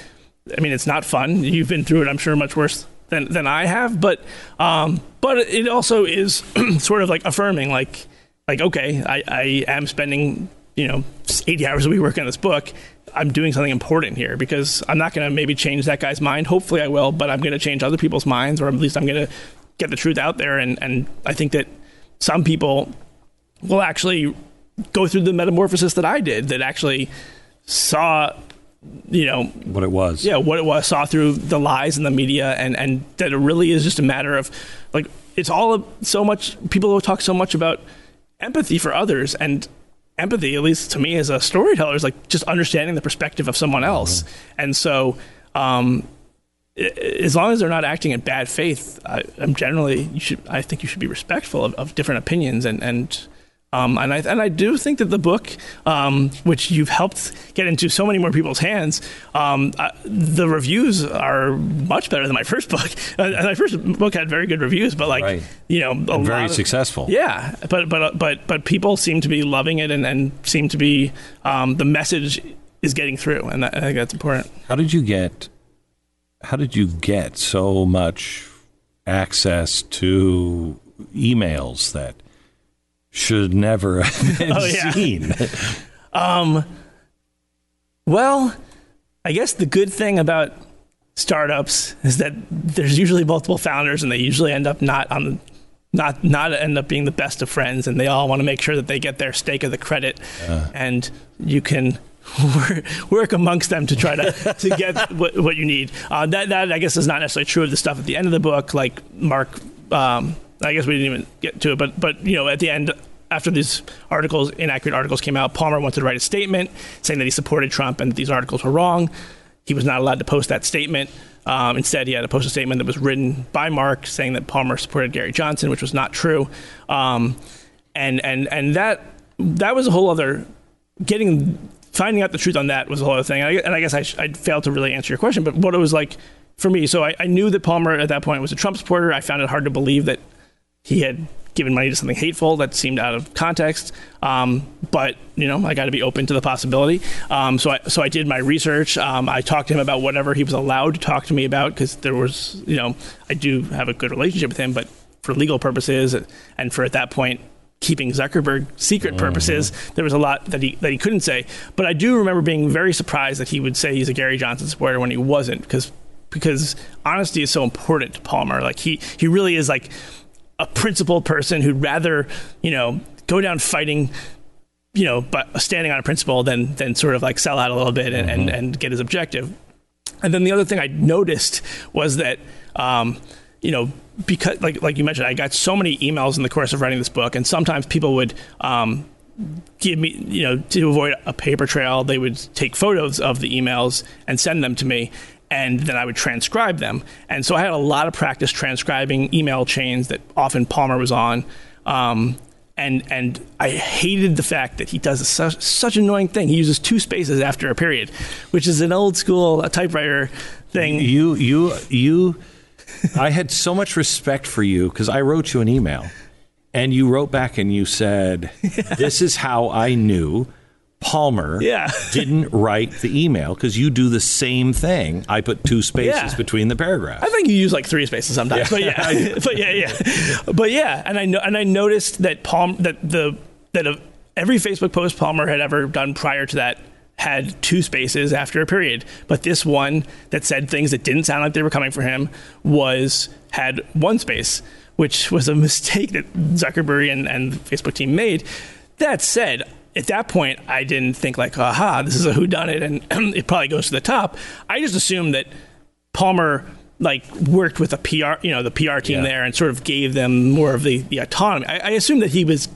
I mean, it's not fun. You've been through it, I'm sure, much worse than than I have. But um, but it also is sort of like affirming, like like okay, I, I am spending you know 80 hours a week working on this book. I'm doing something important here because I'm not going to maybe change that guy's mind. Hopefully, I will, but I'm going to change other people's minds, or at least I'm going to get the truth out there. And and I think that some people will actually go through the metamorphosis that I did. That actually saw you know what it was. yeah what it was saw through the lies in the media and and that it really is just a matter of like it's all so much people talk so much about empathy for others and empathy at least to me as a storyteller is like just understanding the perspective of someone else and so um as long as they're not acting in bad faith I, I'm generally you should I think you should be respectful of, of different opinions and and um, and I and I do think that the book, um, which you've helped get into so many more people's hands, um, uh, the reviews are much better than my first book. Uh, my first book had very good reviews, but like Right. you know, a lot very of- successful. Yeah, but but but but people seem to be loving it and, and seem to be um, the message is getting through, and that, I think that's important. How did you get? How did you get so much access to emails that should never have been Oh, yeah. seen? Well, I guess the good thing about startups is that there's usually multiple founders, and they usually end up not on not not end up being the best of friends, and they all want to make sure that they get their stake of the credit, and you can. Work, work amongst them to try to, to get what, what you need. Uh, that that I guess is not necessarily true of the stuff at the end of the book. Like Mark, um, I guess we didn't even get to it, but but you know at the end after these articles, inaccurate articles came out, Palmer wanted to write a statement saying that he supported Trump and that these articles were wrong. He was not allowed to post that statement. Um, instead, he had to post a statement that was written by Mark saying that Palmer supported Gary Johnson, which was not true. Um, and and and that that was a whole other getting finding out the truth on that was a whole other thing. And I, and I guess I, I failed to really answer your question, but what it was like for me. So I, I knew that Palmer at that point was a Trump supporter. I found it hard to believe that he had given money to something hateful that seemed out of context. Um, but you know, I got to be open to the possibility. Um, so I so I did my research. Um, I talked to him about whatever he was allowed to talk to me about because there was you know I do have a good relationship with him, but for legal purposes and for at that point keeping Zuckerberg secret purposes, there was a lot that he that he couldn't say. But I do remember being very surprised that he would say he's a Gary Johnson supporter when he wasn't, because because honesty is so important to Palmer. Like he he really is like a principled person who'd rather you know go down fighting. You know, but standing on a principle than than sort of like sell out a little bit and, and, and get his objective. And then the other thing I noticed was that, um, you know, because like like you mentioned, I got so many emails in the course of writing this book, and sometimes people would um, give me, you know, to avoid a paper trail, they would take photos of the emails and send them to me. And then I would transcribe them. And so I had a lot of practice transcribing email chains that often Palmer was on. Um, and and I hated the fact that he does such such an annoying thing. He uses two spaces after a period, which is an old school typewriter thing. You, you, you. I had so much respect for you because I wrote you an email, and you wrote back and you said, "This is how I knew." Palmer Yeah. didn't write the email because you do the same thing. I put two spaces Yeah. between the paragraphs. I think you use like three spaces sometimes, but yeah, but yeah, yeah, but yeah. And I know, and I noticed that Palm that the that of every Facebook post Palmer had ever done prior to that had two spaces after a period, but this one that said things that didn't sound like they were coming from him was had one space, which was a mistake that Zuckerberg and, and the Facebook team made. That said, at that point, I didn't think like, aha, this is a whodunit, and it probably goes to the top. I just assumed that Palmer like worked with a PR, you know, the PR team Yeah. there, and sort of gave them more of the, the autonomy. I, I assumed that he was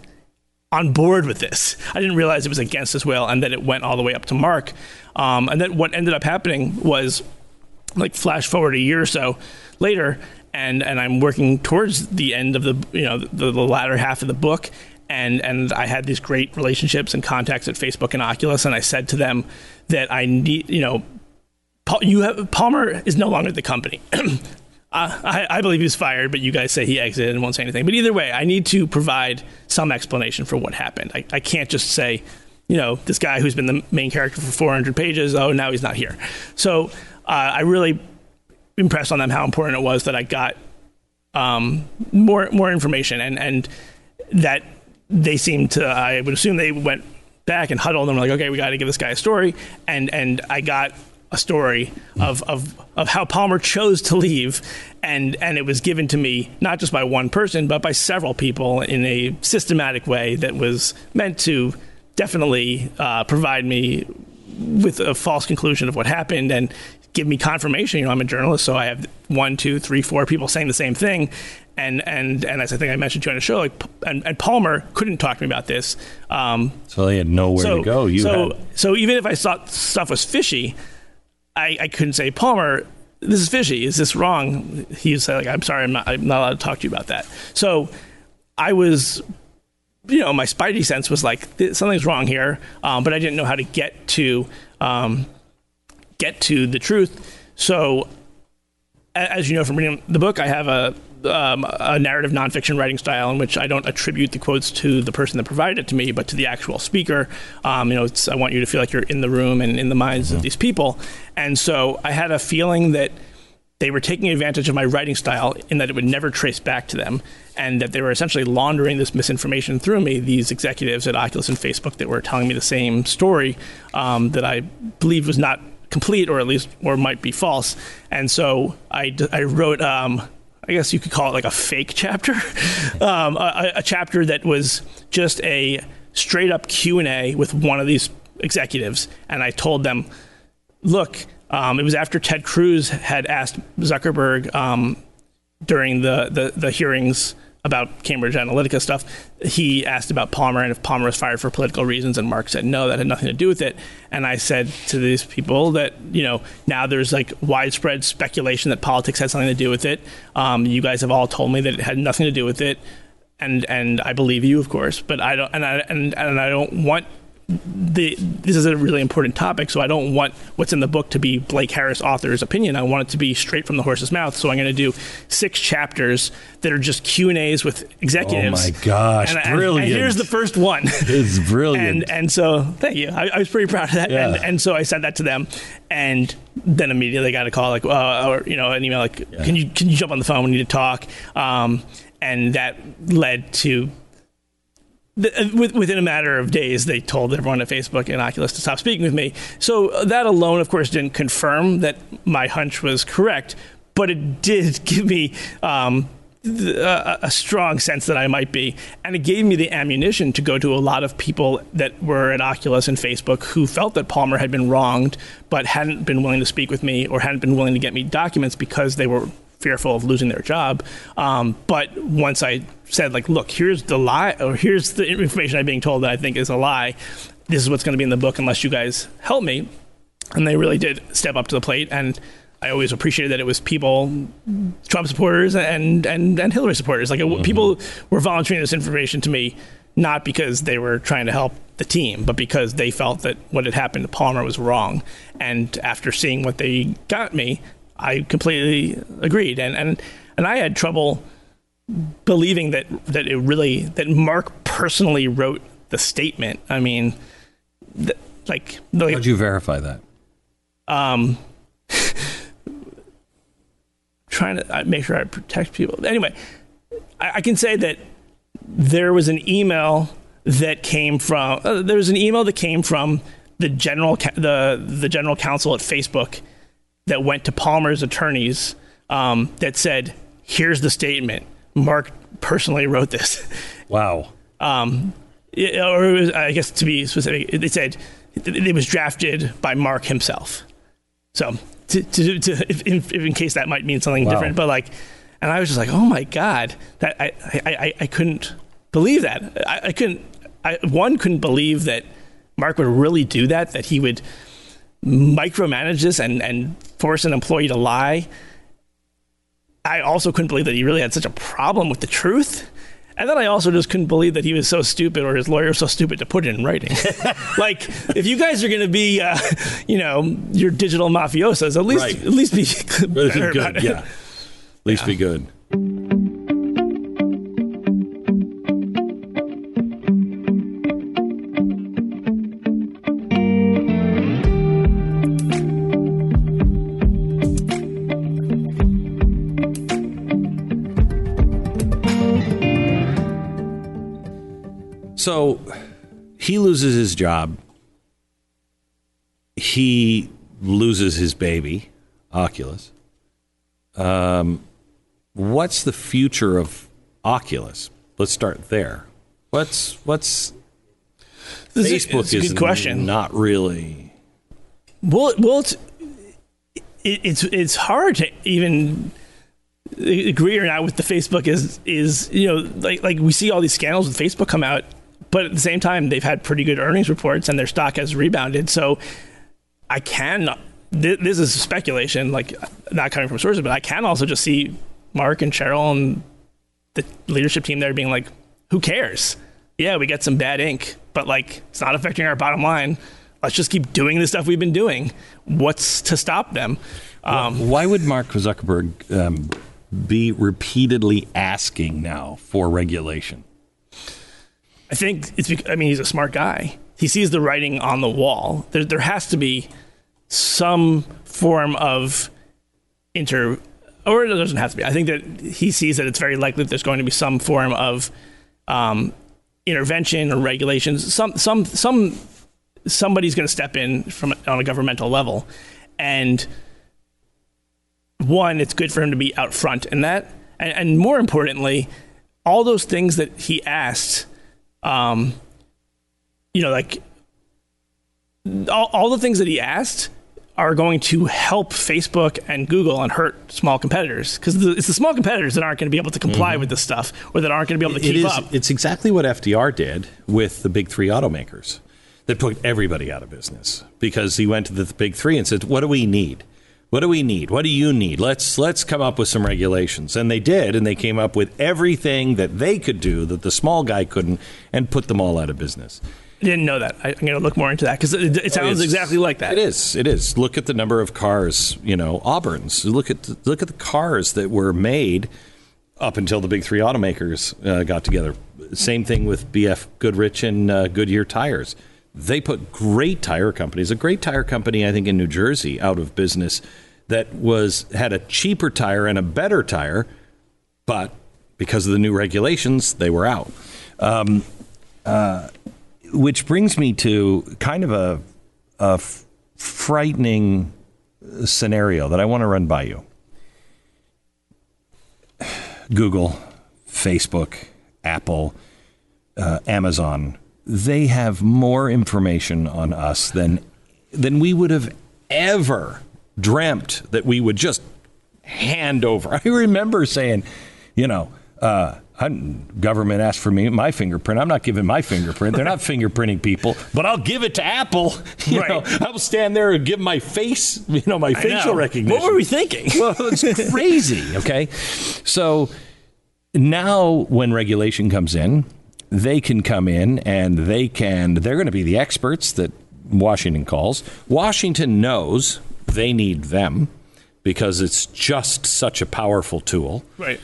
on board with this. I didn't realize it was against his will, and that it went all the way up to Mark. Um, and then what ended up happening was, like, flash forward a year or so later, and and I'm working towards the end of the you know the, the latter half of the book, and and I had these great relationships and contacts at Facebook and Oculus, and I said to them that I need you know. You have, Palmer is no longer the company. I, I, believe was fired, but you guys say he exited and won't say anything. But either way, I need to provide some explanation for what happened. I, I can't just say, you know, this guy who's been the main character for 400 pages, oh, now he's not here. So uh, I really impressed on them how important it was that I got um, more more information and and that they seemed to. I would assume they went back and huddled and were like, okay, we got to give this guy a story, and and I got a story of, of, of how Palmer chose to leave, and, and it was given to me not just by one person, but by several people in a systematic way that was meant to definitely uh, provide me with a false conclusion of what happened and give me confirmation. You know, I'm a journalist, so I have one, two, three, four people saying the same thing. And and and as I think I mentioned to you on the show, like, and, and Palmer couldn't talk to me about this. Um, so they had nowhere so, to go. You so had... so even if I thought stuff was fishy, I, I couldn't say, Palmer, this is fishy. Is this wrong? He say, like, I'm sorry, I'm not, I'm not allowed to talk to you about that. So I was, you know, my spidey sense was like, something's wrong here, um, but I didn't know how to get to um, get to the truth. So, as you know from reading the book, I have a um, a narrative nonfiction writing style in which I don't attribute the quotes to the person that provided it to me, but to the actual speaker. Um, you know, I want you to feel like you're in the room and in the minds mm-hmm. of these people. And so I had a feeling that they were taking advantage of my writing style in that it would never trace back to them, and that they were essentially laundering this misinformation through me. These executives at Oculus and Facebook that were telling me the same story um, that I believed was not complete, or at least or might be false. And so I, I wrote um, I guess you could call it like a fake chapter, um, a, a, chapter that was just a straight up Q and A with one of these executives, and I told them, look, um, it was after Ted Cruz had asked Zuckerberg um, during the, the, the hearings about Cambridge Analytica stuff, he asked about Palmer and if Palmer was fired for political reasons, and Mark said no, that had nothing to do with it. And I said to these people that you know now there's like widespread speculation that politics had something to do with it. Um, you guys have all told me that it had nothing to do with it, and and I believe you, of course, but I don't and I and, and I don't want the, this is a really important topic, so I don't want what's in the book to be Blake Harris, author's opinion. I want it to be straight from the horse's mouth. So I'm going to do six chapters that are just Q and A's with executives. Oh my gosh, and, brilliant! And, and, here's the first one. It's brilliant. and and so thank you. I, I was pretty proud of that. Yeah. And, and so I sent that to them, and then immediately got a call like, uh, or you know, an email like, yeah. can you can you jump on the phone? We need to talk. Um, and that led to the, uh, within a matter of days, they told everyone at Facebook and Oculus to stop speaking with me. So uh, that alone, of course, didn't confirm that my hunch was correct, but it did give me um, a, a, strong sense that I might be, and it gave me the ammunition to go to a lot of people that were at Oculus and Facebook who felt that Palmer had been wronged, but hadn't been willing to speak with me or hadn't been willing to get me documents because they were fearful of losing their job. Um, but once I said, like, look, here's the lie, or here's the information I'm being told that I think is a lie. This is what's going to be in the book unless you guys help me. And they really did step up to the plate. And I always appreciated that it was people, Trump supporters and and, and Hillary supporters. Like mm-hmm. people were volunteering this information to me, not because they were trying to help the team, but because they felt that what had happened to Palmer was wrong. And after seeing what they got me, I completely agreed, and and and I had trouble believing that that it really that Mark personally wrote the statement. I mean, th- like, like how'd you verify that? Um, trying to uh, make sure I protect people. Anyway, I, I can say that there was an email that came from uh, there was an email that came from the general the the general counsel at Facebook that went to Palmer's attorneys um, that said, "Here's the statement. Mark personally wrote this." Wow. Um, it, or it was, I guess to be specific, they said it was drafted by Mark himself. So, to, to, to if, if, in case that might mean something wow. different, but like, and I was just like, "Oh my god!" That I I, I, I couldn't believe that. I, I couldn't I one couldn't believe that Mark would really do that. That he would micromanage this and and force an employee to lie. I also couldn't believe that he really had such a problem with the truth. And then I also just couldn't believe that he was so stupid or his lawyer was so stupid to put it in writing. like, if you guys are going to be, uh, you know, your digital mafiosos, at least Right. at least be better good. Yeah. At least be good. His job. He loses his baby, Oculus. Um, what's the future of Oculus? Let's start there. What's what's This Facebook it's a is good question. not really Well, well, it's it, it's it's hard to even agree or not with the Facebook is is you know like like we see all these scandals with Facebook come out, but at the same time they've had pretty good earnings reports and their stock has rebounded. So I can th- this is speculation, like not coming from sources, but I can also just see Mark and Sheryl and the leadership team there being like, who cares? Yeah, we get some bad ink, but like it's not affecting our bottom line. Let's just keep doing the stuff we've been doing. What's to stop them? Um, Why would Mark Zuckerberg um, be repeatedly asking now for regulation? I think it's. Because, I mean, he's a smart guy. He sees the writing on the wall. There, there has to be some form of inter, or it doesn't have to be. I think that he sees that it's very likely that there's going to be some form of um, intervention or regulations. Some, some, some. Somebody's going to step in from on a governmental level, and one, it's good for him to be out front in that, and, and more importantly, all those things that he asked um, you know, like all, all the things that he asked are going to help Facebook and Google and hurt small competitors because it's the small competitors that aren't going to be able to comply with this stuff or that aren't going to be able to It keep is. up. It's exactly what FDR did with the big three automakers that put everybody out of business because he went to the big three and said, "What do we need? What do we need? What do you need? Let's let's come up with some regulations." And they did, and they came up with everything that they could do that the small guy couldn't, and put them all out of business. I didn't know that. I, I'm going to look more into that because it, it sounds It's- exactly like that. It is. It is. Look at the number of cars. You know, Auburn's. Look at the, look at the cars that were made up until the big three automakers uh, got together. Same thing with BF Goodrich and uh, Goodyear tires. They put great tire companies. A great tire company, I think, in New Jersey, out of business. That was had a cheaper tire and a better tire, but because of the new regulations, they were out. Um, uh, which brings me to kind of a, a f- frightening scenario that I want to run by you. Google, Facebook, Apple, uh, Amazon, they have more information on us than than we would have ever dreamt that we would just hand over. I remember saying, you know, uh, I'm, government asked for me my fingerprint. I'm not giving my fingerprint. They're not fingerprinting people, but I'll give it to Apple. You Right. know, I'll stand there and give my face, you know, my I facial know. recognition. What were we thinking? Well, it's crazy. Okay, so now when regulation comes in, they can come in and they can. They're going to be the experts that Washington calls. Washington knows they need them because it's just such a powerful tool. right.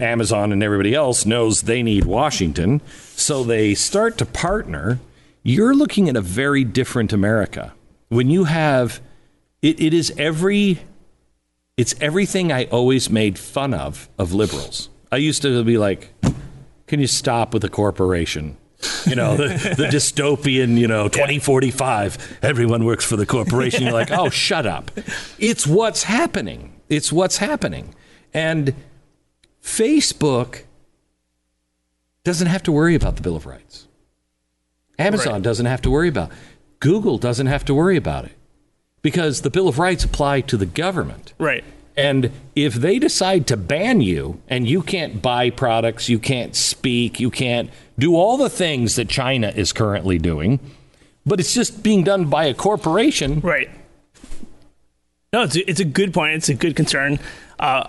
Amazon and everybody else knows they need Washington, so they start to partner. You're looking at a very different America. When you have it, it is every it's everything I always made fun of of liberals. I used to be like, can you stop with the corporation? You know, the, the dystopian, you know, 2045, everyone works for the corporation. You're like, oh, shut up. It's what's happening. It's what's happening. And Facebook doesn't have to worry about the Bill of Rights. Amazon Right. doesn't have to worry about. it. Google doesn't have to worry about it because the Bill of Rights apply to the government. Right. And if they decide to ban you and you can't buy products, you can't speak, you can't do all the things that China is currently doing, but it's just being done by a corporation. Right. No, it's a, it's a good point. It's a good concern. Uh,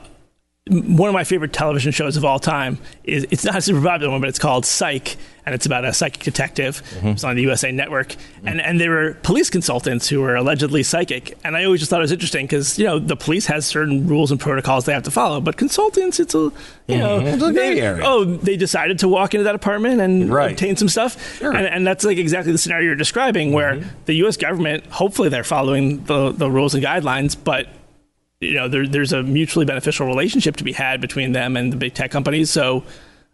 one of my favorite television shows of all time is it's not a super popular one, but it's called Psych, and it's about a psychic detective. Mm-hmm. It's on the USA Network, mm-hmm. and and there were police consultants who were allegedly psychic, and I always just thought it was interesting because you know the police has certain rules and protocols they have to follow, but consultants, it's a you mm-hmm. know it's a they, area. oh they decided to walk into that apartment and right. obtain some stuff, sure. and, and, that's like exactly the scenario you're describing, where mm-hmm. the U.S. government hopefully they're following the the rules and guidelines, but you know, there, there's a mutually beneficial relationship to be had between them and the big tech companies. So,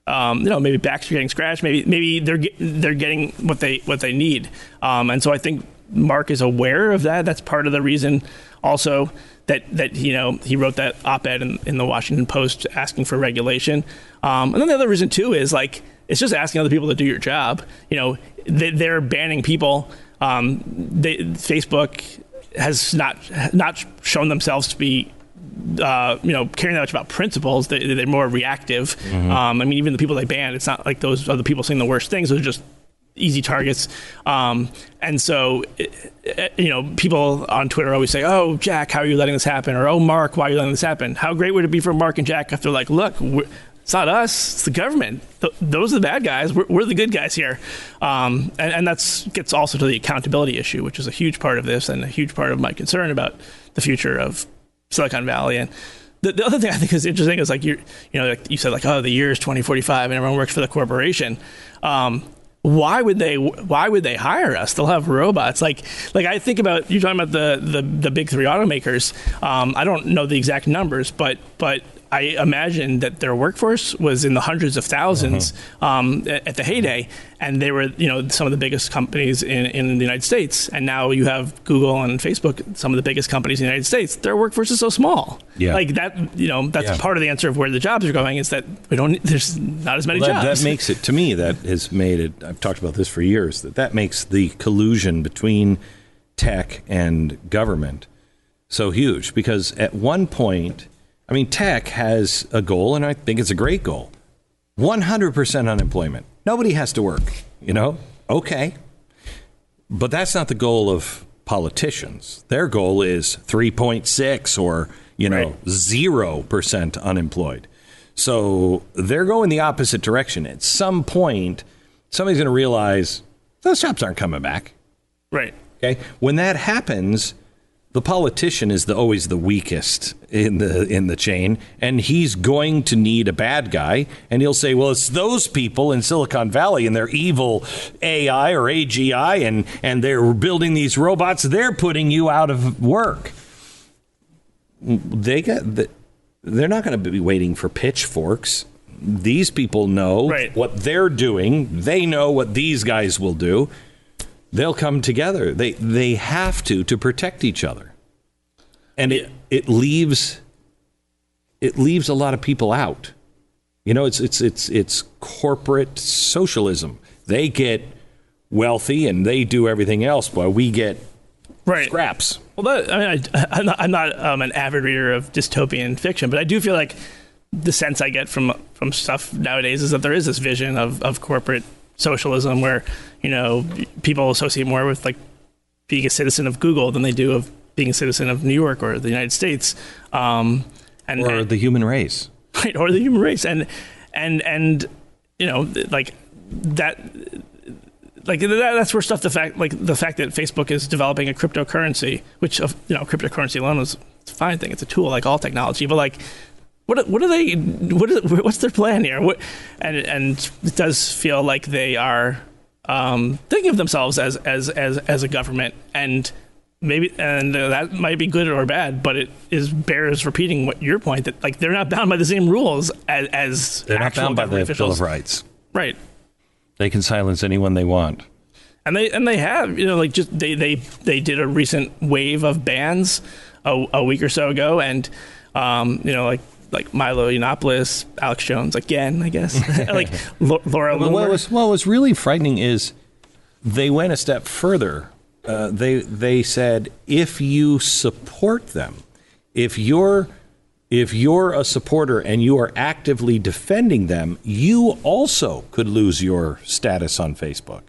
um, you know, maybe backs are getting scratched. Maybe maybe they're they're getting what they what they need. Um, and so I think Mark is aware of that. That's part of the reason, also that that you know he wrote that op-ed in, in the Washington Post asking for regulation. Um, and then the other reason too is like it's just asking other people to do your job. You know, they, are banning people. Um, they, Facebook has not not shown themselves to be uh, you know, caring that much about principles. They, are more reactive. Mm-hmm. Um, I mean, even the people they banned, it's not like those are the people saying the worst things. Those are just easy targets. Um, and so, you know, people on Twitter always say, "Oh, Jack, how are you letting this happen?" Or "Oh, Mark, why are you letting this happen?" How great would it be for Mark and Jack if they're like, "Look, it's not us; it's the government. Th- those are the bad guys. We're, we're the good guys here." Um, and, and that gets also to the accountability issue, which is a huge part of this and a huge part of my concern about the future of Silicon Valley and. The, the other thing I think is interesting is like you, you know, like you said, like oh, the year is 2045 and everyone works for the corporation. Um, why would they why would they hire us they'll have robots like like i think about you're talking about the the, the big three automakers um, i don't know the exact numbers but but I imagine that their workforce was in the hundreds of 1000s mm-hmm. um, at the heyday, and they were, you know, some of the biggest companies in, in the United States. And now you have Google and Facebook, some of the biggest companies in the United States. Their workforce is so small. Yeah. Like that, you know, that's yeah. part of the answer of where the jobs are going is that we don't. There's not as many well, that, jobs. That makes it to me. That has made it. I've talked about this for years. That that makes the collusion between tech and government so huge because at one point I mean, tech has a goal, and I think it's a great goal 100% unemployment. Nobody has to work, you know? Okay. But that's not the goal of politicians. Their goal is 3.6 or, you know, right. 0% unemployed. So they're going the opposite direction. At some point, somebody's going to realize those jobs aren't coming back. Right. Okay. When that happens, the politician is the, always the weakest in the in the chain, and he's going to need a bad guy, and he'll say, "Well, it's those people in Silicon Valley and their evil AI or AGI, and and they're building these robots. They're putting you out of work." They got the, they're not going to be waiting for pitchforks. These people know right. what they're doing. They know what these guys will do they'll come together. They they have to to protect each other, and it it leaves it leaves a lot of people out. You know, it's it's it's it's corporate socialism. They get wealthy and they do everything else, while we get right. scraps. Well, that, I mean, I, am not, I'm not um, an avid reader of dystopian fiction, but I do feel like the sense I get from from stuff nowadays is that there is this vision of, of corporate socialism where you know people associate more with like being a citizen of Google than they do of being a citizen of New York or the United States, um, and or and, the human race, right? Or the human race, and and and you know like that. Like that, that's where stuff. The fact, like the fact that Facebook is developing a cryptocurrency, which you know, cryptocurrency alone is a fine thing. It's a tool, like all technology. But like what what are they? What is, what's their plan here? What, and and it does feel like they are um, thinking of themselves as as as as a government, and maybe and that might be good or bad, but it is bears repeating what your point that like they're not bound by the same rules as, as they're not bound by the officials. Bill of Rights, right? They can silence anyone they want, and they and they have you know like just they they they did a recent wave of bans a, a week or so ago, and um, you know like like Milo Yiannopoulos, Alex Jones again, I guess, like Laura. Well, what was what was really frightening is they went a step further. Uh, they they said if you support them, if you're if you're a supporter and you are actively defending them, you also could lose your status on Facebook.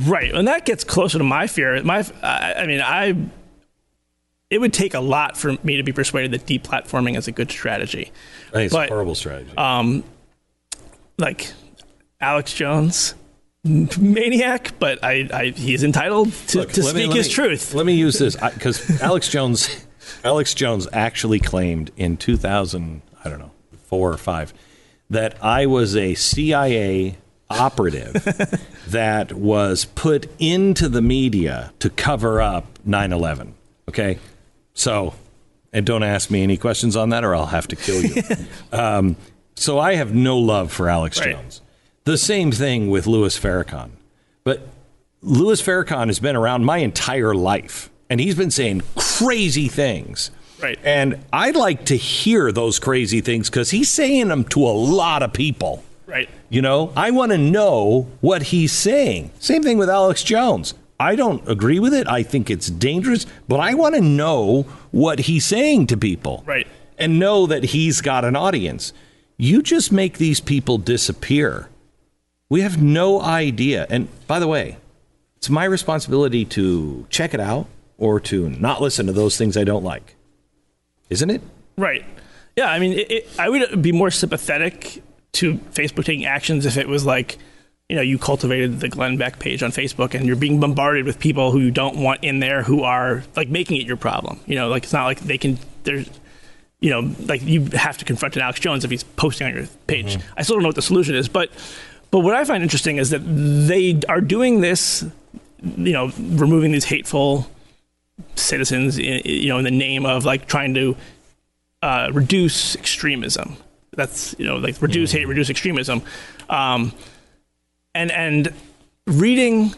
Right, and that gets closer to my fear. My, I, I mean, I. It would take a lot for me to be persuaded that deplatforming is a good strategy. I think it's But, a horrible strategy. Um, like Alex Jones, maniac, but I, I he's entitled to, Look, to let me- speak his me- truth. Let me use this because Alex Jones, Alex Jones actually claimed in 2000, I don't know, four or five, that I was a CIA operative that was put into the media to cover up 9/11. Okay, so and don't ask me any questions on that, or I'll have to kill you. um, so I have no love for Alex Right. Jones. The same thing with Louis Farrakhan, but Louis Farrakhan has been around my entire life, and he's been saying crazy things. Right. And I'd like to hear those crazy things because he's saying them to a lot of people. Right. You know, I want to know what he's saying. Same thing with Alex Jones. I don't agree with it. I think it's dangerous, but I want to know what he's saying to people. Right. And know that he's got an audience. You just make these people disappear. We have no idea. And by the way, it's my responsibility to check it out or to not listen to those things I don't like. Isn't it? Right. Yeah, I mean, it, it, I would be more sympathetic to Facebook taking actions if it was like, you know, you cultivated the Glenn Beck page on Facebook and you're being bombarded with people who you don't want in there who are like making it your problem. You know, like it's not like they can, there's, you know, like you have to confront an Alex Jones if he's posting on your page. I still don't know what the solution is, but, but what I find interesting is that they are doing this, you know, removing these hateful citizens, in, you know, in the name of like trying to uh, reduce extremism. That's you know like reduce hate, reduce extremism, um, and and reading,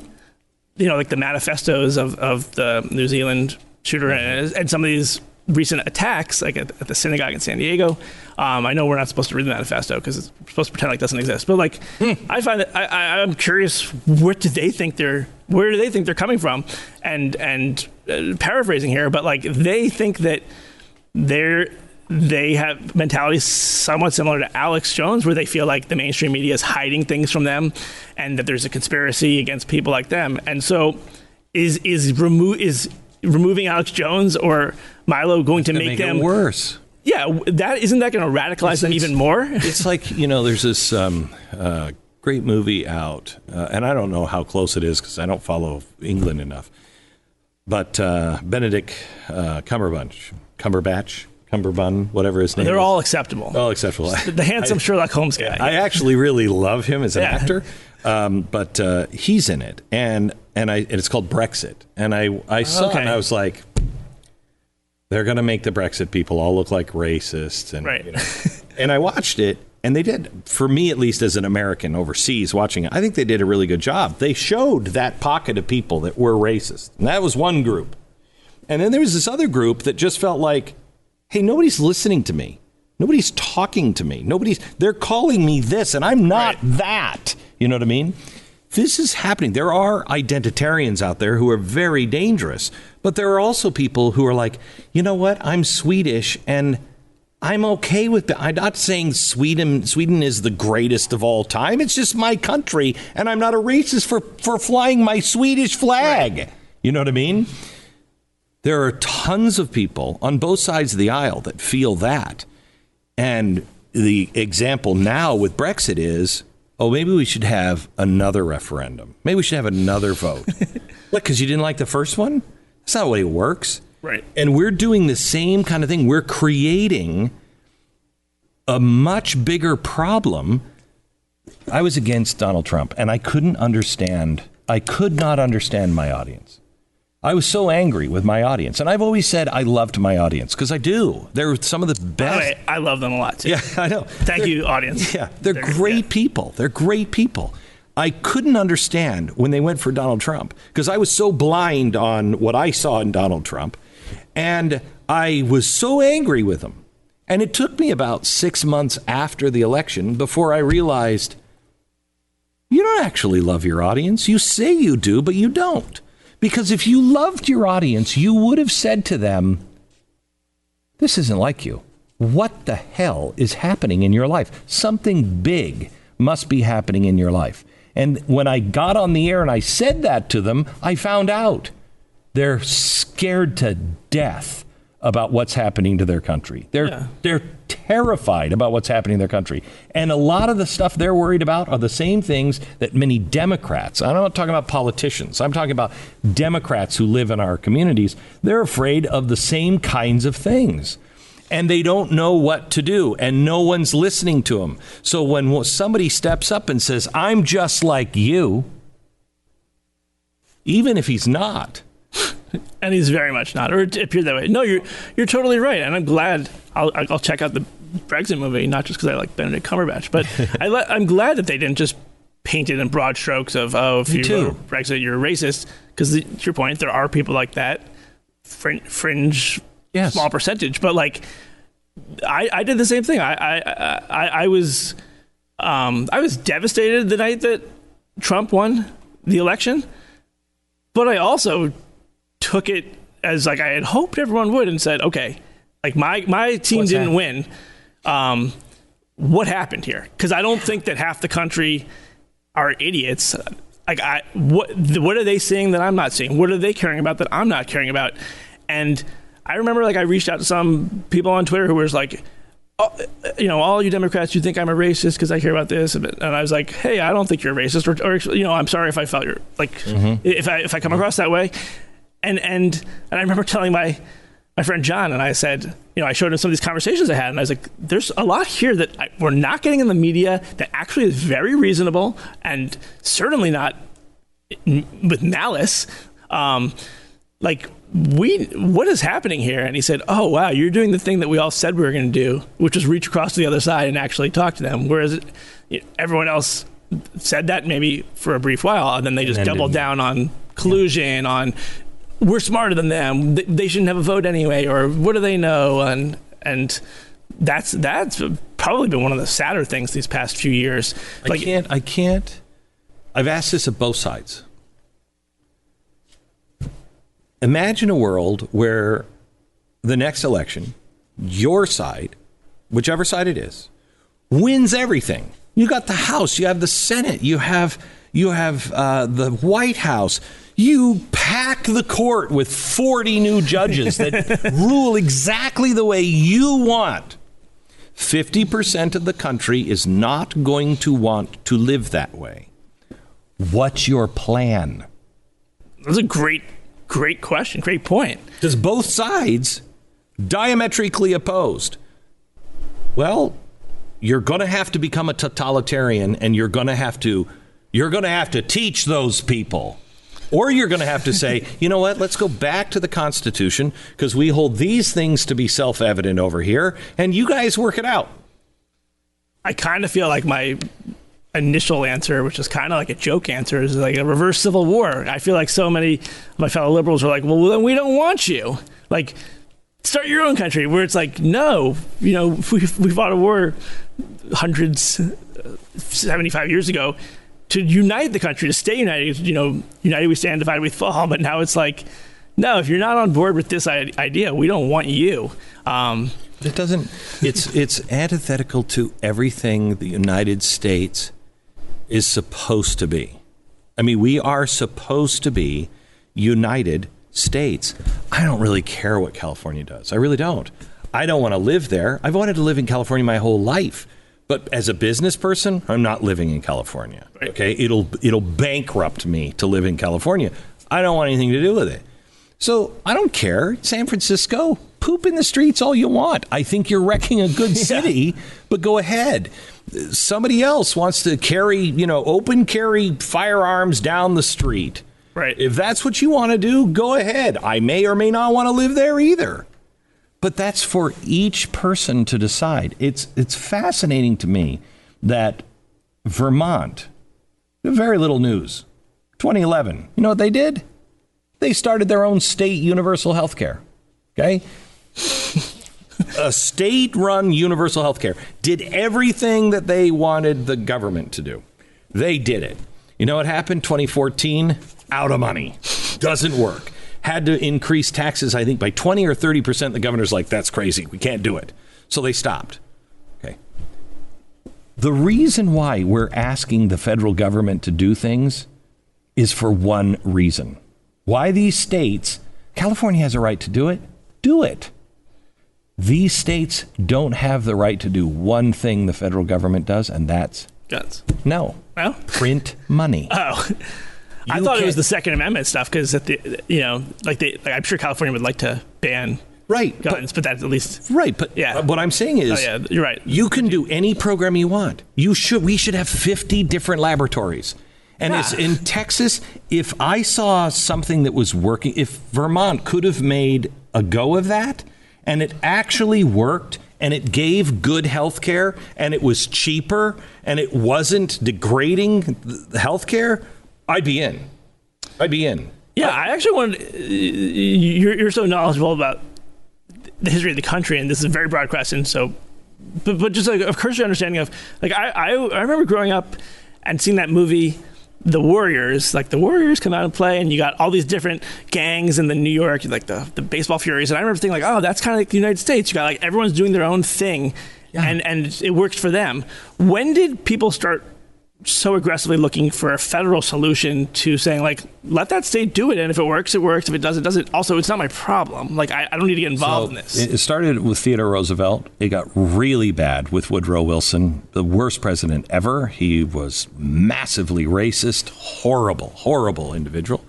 you know, like the manifestos of, of the New Zealand shooter and, and some of these recent attacks, like at, at the synagogue in San Diego. Um, I know we're not supposed to read the manifesto because it's supposed to pretend like it doesn't exist, but like I find that I, I, I'm curious, what do they think they're where do they think they're coming from? And and uh, paraphrasing here, but like they think that they're they have mentalities somewhat similar to Alex Jones, where they feel like the mainstream media is hiding things from them, and that there's a conspiracy against people like them. And so, is is remo- is removing Alex Jones or Milo going to make, Make them worse. Yeah, that isn't that going to radicalize them even more? it's like you know there's this um, uh, great movie out uh, and i don't know how close it is because i don't follow england enough but uh, benedict uh, cumberbatch cumberbatch cumberbun whatever his name They're is. all acceptable. all acceptable the handsome Sherlock Holmes guy. I actually really love him as an Yeah. actor, um, but uh, he's in it, and and I and it's called Brexit, and I I saw it and I was like, they're going to make the Brexit people all look like racists, and Right. you know. and I watched it, and they did for me at least as an American overseas watching it. I think they did a really good job. They showed that pocket of people that were racist, and that was one group, and then there was this other group that just felt like hey, nobody's listening to me. Nobody's talking to me. Nobody's, they're calling me this, and I'm not that. You know what I mean? This is happening. There are identitarians out there who are very dangerous, but there are also people who are like, you know what? I'm Swedish and I'm okay with that. I'm not saying Sweden Sweden is the greatest of all time. It's just my country, and I'm not a racist for, for flying my Swedish flag. You know what I mean? There are tons of people on both sides of the aisle that feel that. And the example now with Brexit is oh, maybe we should have another referendum. Maybe we should have another vote. Look, because you didn't like the first one? That's not the way it works. Right. And we're doing the same kind of thing. We're creating a much bigger problem. I was against Donald Trump, and I couldn't understand, I could not understand my audience. I was so angry with my audience. And I've always said I loved my audience because I do. They're some of the best. Oh, way, I love them a lot too. Yeah, I know. Thank you, audience. Yeah, they're, great people. They're great people. I couldn't understand when they went for Donald Trump because I was so blind on what I saw in Donald Trump. And I was so angry with him. And it took me about six months after the election before I realized you don't actually love your audience. You say you do, but you don't. Because if you loved your audience, you would have said to them, This isn't like you. what the hell is happening in your life? Something big must be happening in your life. And when I got on the air and I said that to them, I found out they're scared to death about what's happening to their country. They're yeah. they're terrified about what's happening in their country. And a lot of the stuff they're worried about are the same things that many Democrats, I'm not talking about politicians, I'm talking about Democrats who live in our communities, they're afraid of the same kinds of things. And they don't know what to do, and no one's listening to them. So when somebody steps up and says, I'm just like you, even if he's not, and he's very much not, or it appeared that way. No, you're you're totally right, and I'm glad. I'll I'll check out the Brexit movie, not just because I like Benedict Cumberbatch, but I am glad that they didn't just paint it in broad strokes of oh, if Me you too. Brexit, you're a racist. Because to your point, there are people like that, fringe, fringe yes. small percentage, but like I, I did the same thing. I I I, I was um, I was devastated the night that Trump won the election, but I also took it as like I had hoped everyone would and said, okay, like my my team What's didn't win. Um, what happened here? Because I don't think that half the country are idiots. Like I, what what are they seeing that I'm not seeing? What are they caring about that I'm not caring about? And I remember like I reached out to some people on Twitter who was like, oh, you know, all you Democrats, you think I'm a racist because I care about this, and I was like, hey, I don't think you're a racist, or, or you know, I'm sorry if I felt you're like, mm-hmm. if I if I come across that way and and and I remember telling my my friend John and I said, you know, I showed him some of these conversations I had, and I was like, there's a lot here that I, we're not getting in the media that actually is very reasonable and certainly not with malice. Um, like we what is happening here and he said oh wow you're doing the thing that we all said we were going to do which was reach across to the other side and actually talk to them whereas everyone else said that maybe for a brief while and then they just doubled down on collusion yeah. on we're smarter than them. They shouldn't have a vote anyway, or what do they know? And and that's that's probably been one of the sadder things these past few years. Like, I can't. I can't. I've asked this of both sides. Imagine a world where the next election, your side, whichever side it is, wins everything. You got the House, you have the Senate, you have you have uh, the White House, you pack the court with 40 new judges that rule exactly the way you want. 50% of the country is not going to want to live that way. What's your plan? That's a great, great question. Great point. Does both sides diametrically opposed? Well, you're going to have to become a totalitarian and you're going to have to you're going to have to teach those people or you're going to have to say, you know what, let's go back to the Constitution because we hold these things to be self evident over here, and you guys work it out. I kind of feel like my initial answer, which is kind of like a joke answer, is like a reverse civil war. I feel like so many of my fellow liberals are like, well, then we don't want you. Like, start your own country, where it's like, no, you know, we, we fought a war hundreds, uh, 75 years ago to unite the country, to stay united. You know, united we stand, divided we fall. But now it's like, no, if you're not on board with this idea, we don't want you. Um, it doesn't. It's it's antithetical to everything the United States is supposed to be. I mean, we are supposed to be united states. I don't really care what California does. I really don't. I don't want to live there. I've wanted to live in California my whole life. But as a business person, I'm not living in California. Okay, it'll it'll bankrupt me to live in California. I don't want anything to do with it. So I don't care. San Francisco, poop in the streets all you want. I think you're wrecking a good city, yeah. but go ahead. Somebody else wants to carry, you know, open carry firearms down the street. Right. If that's what you want to do, go ahead. I may or may not want to live there either. But that's for each person to decide. It's it's fascinating to me that Vermont, very little news. 2011. You know what they did? They started their own state universal health care. Okay? a state run universal health care did everything that they wanted the government to do. They did it. You know what happened? 2014, out of money. Doesn't work had to increase taxes, I think, by 20 or 30 percent. The governor's like, that's crazy. We can't do it. So they stopped. Okay. The reason why we're asking the federal government to do things is for one reason. Why these states, California has a right to do it, do it. These states don't have the right to do one thing the federal government does, and that's Guns. no. Well, Print money. oh. I thought it was the Second Amendment stuff because at the you know like they like I'm sure California would like to ban right. guns, but, that's at least right. But Yeah. what I'm saying is oh yeah you're right. You can do any program you want. You should. We should have 50 different laboratories. And it's Yeah. in Texas, if I saw something that was working, if Vermont could have made a go of that and it actually worked and it gave good health care and it was cheaper and it wasn't degrading the health care, I'd be in. I'd be in. Yeah, I actually wanted. uh, You're, you're so knowledgeable about the history of the country, and this is a very broad question. So, but, but just like a cursory understanding of like I, I I remember growing up and seeing that movie. The Warriors, like the Warriors come out and play, and you got all these different gangs in the New York, like the, the baseball Furies. And I remember thinking, like, oh, that's kind of like the United States. You got like everyone's doing their own thing, and, and it works for them. When did people start so aggressively looking for a federal solution to saying like let that state do it and if it works it works if it doesn't it doesn't also it's not my problem like i, I don't need to get involved in this It started with Theodore Roosevelt. It got really bad with Woodrow Wilson, the worst president ever. He was massively racist, horrible, horrible individual.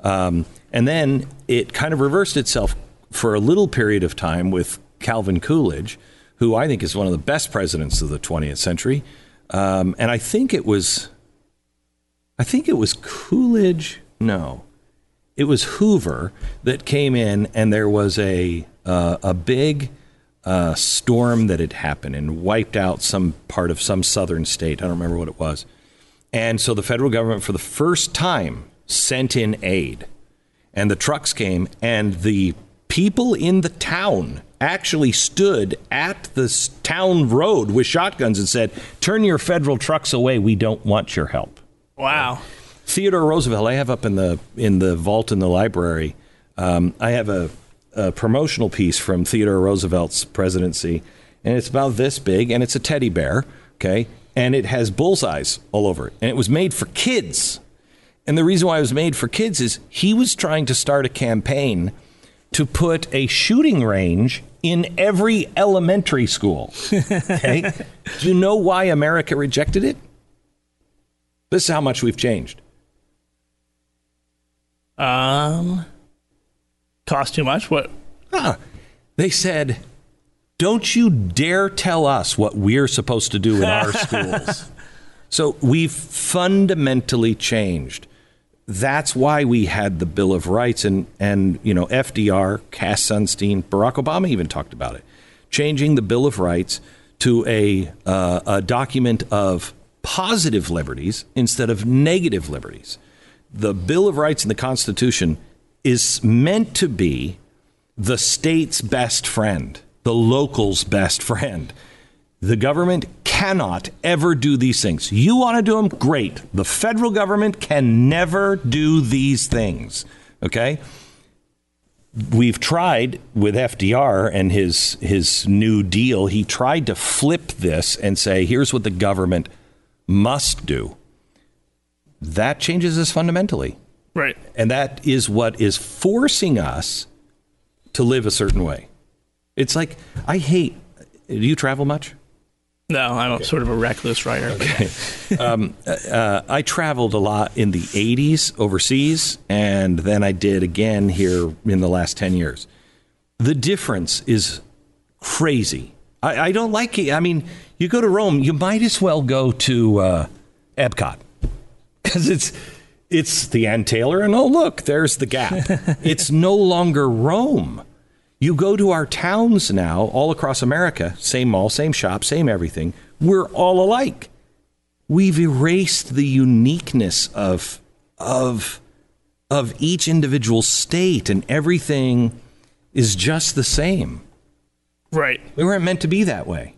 Um, and then it kind of reversed itself for a little period of time with Calvin Coolidge, who I think is one of the best presidents of the 20th century. Um, and I think it was, I think it was Coolidge. No, it was Hoover that came in, and there was a uh, a big uh, storm that had happened and wiped out some part of some southern state. I don't remember what it was. And so the federal government, for the first time, sent in aid, and the trucks came, and the people in the town actually stood at the town road with shotguns and said, "Turn your federal trucks away. We don't want your help." wow Theodore Roosevelt. I have up in the in the vault in the library. Um, I have a, a promotional piece from Theodore Roosevelt's presidency, and it's about this big, and it's a teddy bear. Okay, and it has bullseyes all over it, and it was made for kids. And the reason why it was made for kids is he was trying to start a campaign to put a shooting range in every elementary school. Okay, do you know why America rejected it? This is how much we've changed. um cost too much what Huh. They said, don't you dare tell us what we're supposed to do in our schools. So we've fundamentally changed. That's why we had the Bill of Rights and, and you know, FDR, Cass Sunstein, Barack Obama even talked about it. Changing the Bill of Rights to a, uh, a document of positive liberties instead of negative liberties. The Bill of Rights and the Constitution is meant to be the state's best friend, the local's best friend. The government cannot ever do these things. You want to do them? Great. The federal government can never do these things. Okay? We've tried with FDR and his his new deal. He tried to flip this and say, here's what the government must do. That changes us fundamentally. right And that is what is forcing us to live a certain way. It's like, I hate, do you travel much? No i'm sort of a reckless writer Uh, I traveled a lot in the 80s overseas, and then I did again here in the last 10 years. The difference is crazy. I, I don't like it. I mean, you go to Rome, you might as well go to uh, Epcot because it's it's the Ann Taylor, and oh look, there's the Gap. it's no longer Rome. You go to our towns now, all across America, same mall, same shop, same everything. We're all alike. We've erased the uniqueness of of of each individual state, and everything is just the same. right We weren't meant to be that way.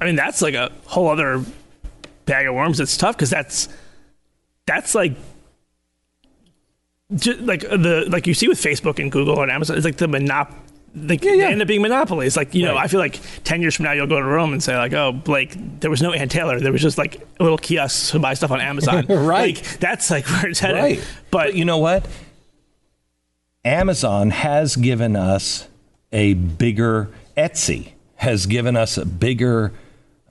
i mean that's like a whole other bag of worms it's tough because that's that's like ju- like uh, the like you see with facebook and google and amazon it's like the monop like yeah. they end up being monopolies. Like you know, I feel like ten years from now you'll go to Rome and say like, oh, Blake, there was no Ann Taylor. There was just like a little kiosk to buy stuff on Amazon. Right. Like, that's like where it's headed. Right. But, you know what? Amazon has given us a bigger, Etsy has given us a bigger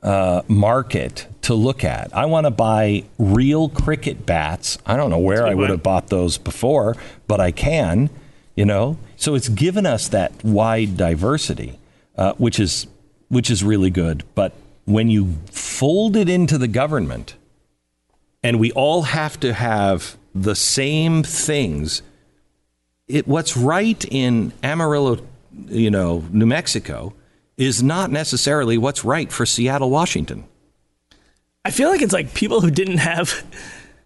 uh, market to look at. I want to buy real cricket bats. I don't know where I would have bought those before, but I can, you know? So it's given us that wide diversity, uh, which is which is really good. But when you fold it into the government, and we all have to have the same things. It, what's right in Amarillo, you know, New Mexico, is not necessarily what's right for Seattle, Washington. I feel like it's like people who didn't have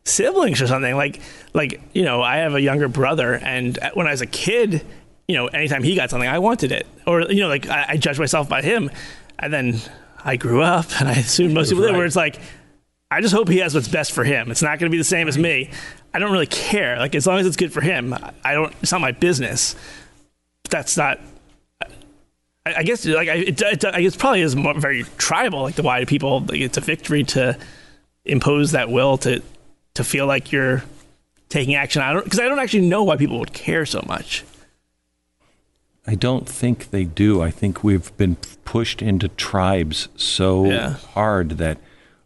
siblings or something. Like, like you know, I have a younger brother, and when I was a kid, you know, anytime he got something, I wanted it, or you know, like I, I judged myself by him, and then I grew up, and I assumed most people did. Where it's like, I just hope he has what's best for him. It's not going to be the same as me. I don't really care. Like as long as it's good for him, I don't. It's not my business. That's not. I, I guess like I, it, it, I guess probably is more, very tribal. Like the why do people? Like it's a victory to impose that will to to feel like you're taking action. I don't because I don't actually know why people would care so much. I don't think they do. I think we've been pushed into tribes so Yeah. hard that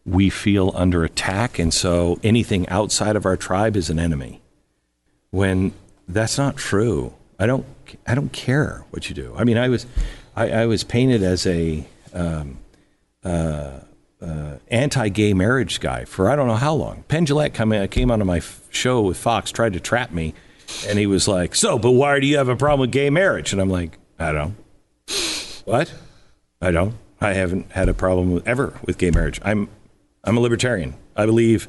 we feel under attack, and so anything outside of our tribe is an enemy. When that's not true. I don't. I don't care what you do. I mean, I was, I, I was painted as a um, uh, uh, anti-gay marriage guy for I don't know how long. Penn Jillette come in, came onto my f- show with Fox, tried to trap me, and he was like, "So, but why do you have a problem with gay marriage?" And I'm like, "I don't. What? I don't. I haven't had a problem with, ever with gay marriage. I'm, I'm a libertarian. I believe."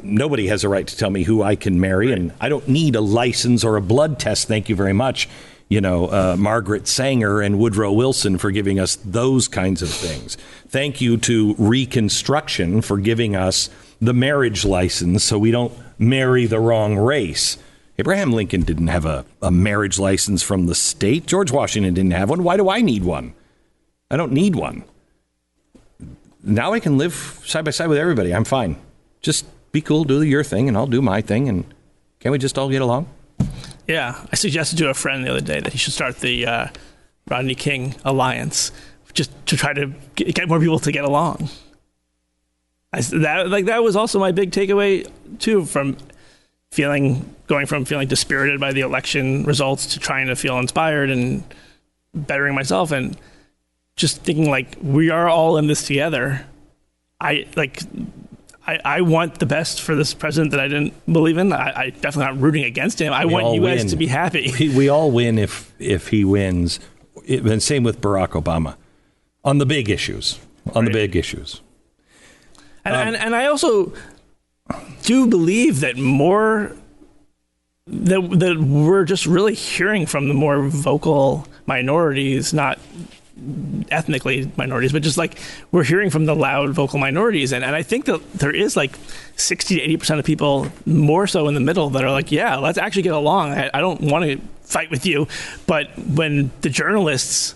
Nobody has a right to tell me who I can marry, and I don't need a license or a blood test. Thank you very much, you know, uh, Margaret Sanger and Woodrow Wilson for giving us those kinds of things. Thank you to Reconstruction for giving us the marriage license so we don't marry the wrong race. Abraham Lincoln didn't have a, a marriage license from the state. George Washington didn't have one. Why do I need one? I don't need one. Now I can live side by side with everybody. I'm fine. Just be cool, do your thing, and I'll do my thing. And can we just all get along? Yeah, I suggested to a friend the other day that he should start the uh, Rodney King Alliance just to try to get, more people to get along. I, that like that was also my big takeaway too from feeling going from feeling dispirited by the election results to trying to feel inspired and bettering myself and just thinking like we are all in this together. I like I, I want the best for this president that I didn't believe in. I, I definitely not rooting against him. I We want you guys win. to be happy. We, we all win if if he wins. It, and same with Barack Obama on the big issues. On the big issues. And, um, and and I also do believe that more that that we're just really hearing from the more vocal minorities, not ethnically minorities, but just like we're hearing from the loud vocal minorities. And, and I think that there is like 60 to 80% of people, more so in the middle, that are like, yeah, let's actually get along. I, I don't want to fight with you. But when the journalists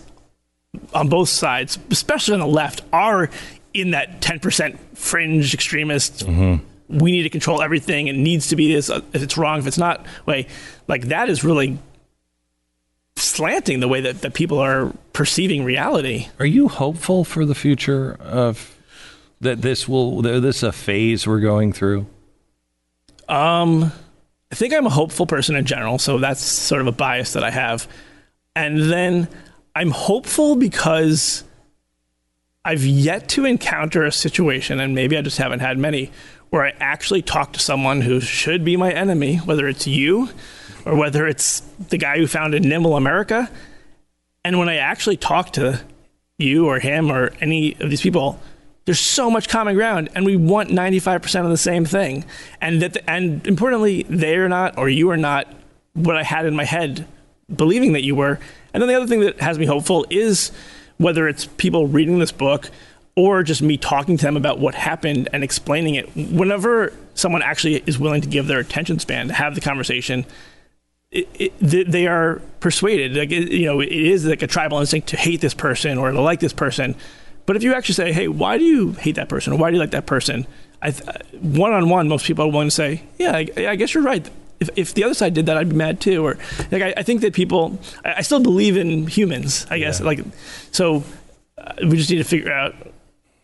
on both sides, especially on the left, are in that 10% fringe extremist. Mm-hmm. We need to control everything. It needs to be this. uh, If it's wrong, if it's not, way like that is really slanting the way that, that people are perceiving reality. Are you hopeful for the future of that? This will that this a phase we're going through. Um, I think I'm a hopeful person in general, so that's sort of a bias that I have. And then I'm hopeful because I've yet to encounter a situation, and maybe I just haven't had many, where I actually talk to someone who should be my enemy, whether it's you or whether it's the guy who founded Nimble America. And when I actually talk to you or him or any of these people, there's so much common ground, and we want 95% of the same thing. And that, and importantly, they are not, or you are not, what I had in my head, believing that you were. And then the other thing that has me hopeful is whether it's people reading this book or just me talking to them about what happened and explaining it. Whenever someone actually is willing to give their attention span to have the conversation, it, it, they are persuaded. Like it, you know, it is like a tribal instinct to hate this person or to like this person. But if you actually say, "Hey, why do you hate that person? or Why do you like that person?" One on one, most people are willing to say, "Yeah, I, I, guess you're right." If, if the other side did that, I'd be mad too. Or like I, I think that people, I, I, still believe in humans. I guess yeah. like so, uh, we just need to figure out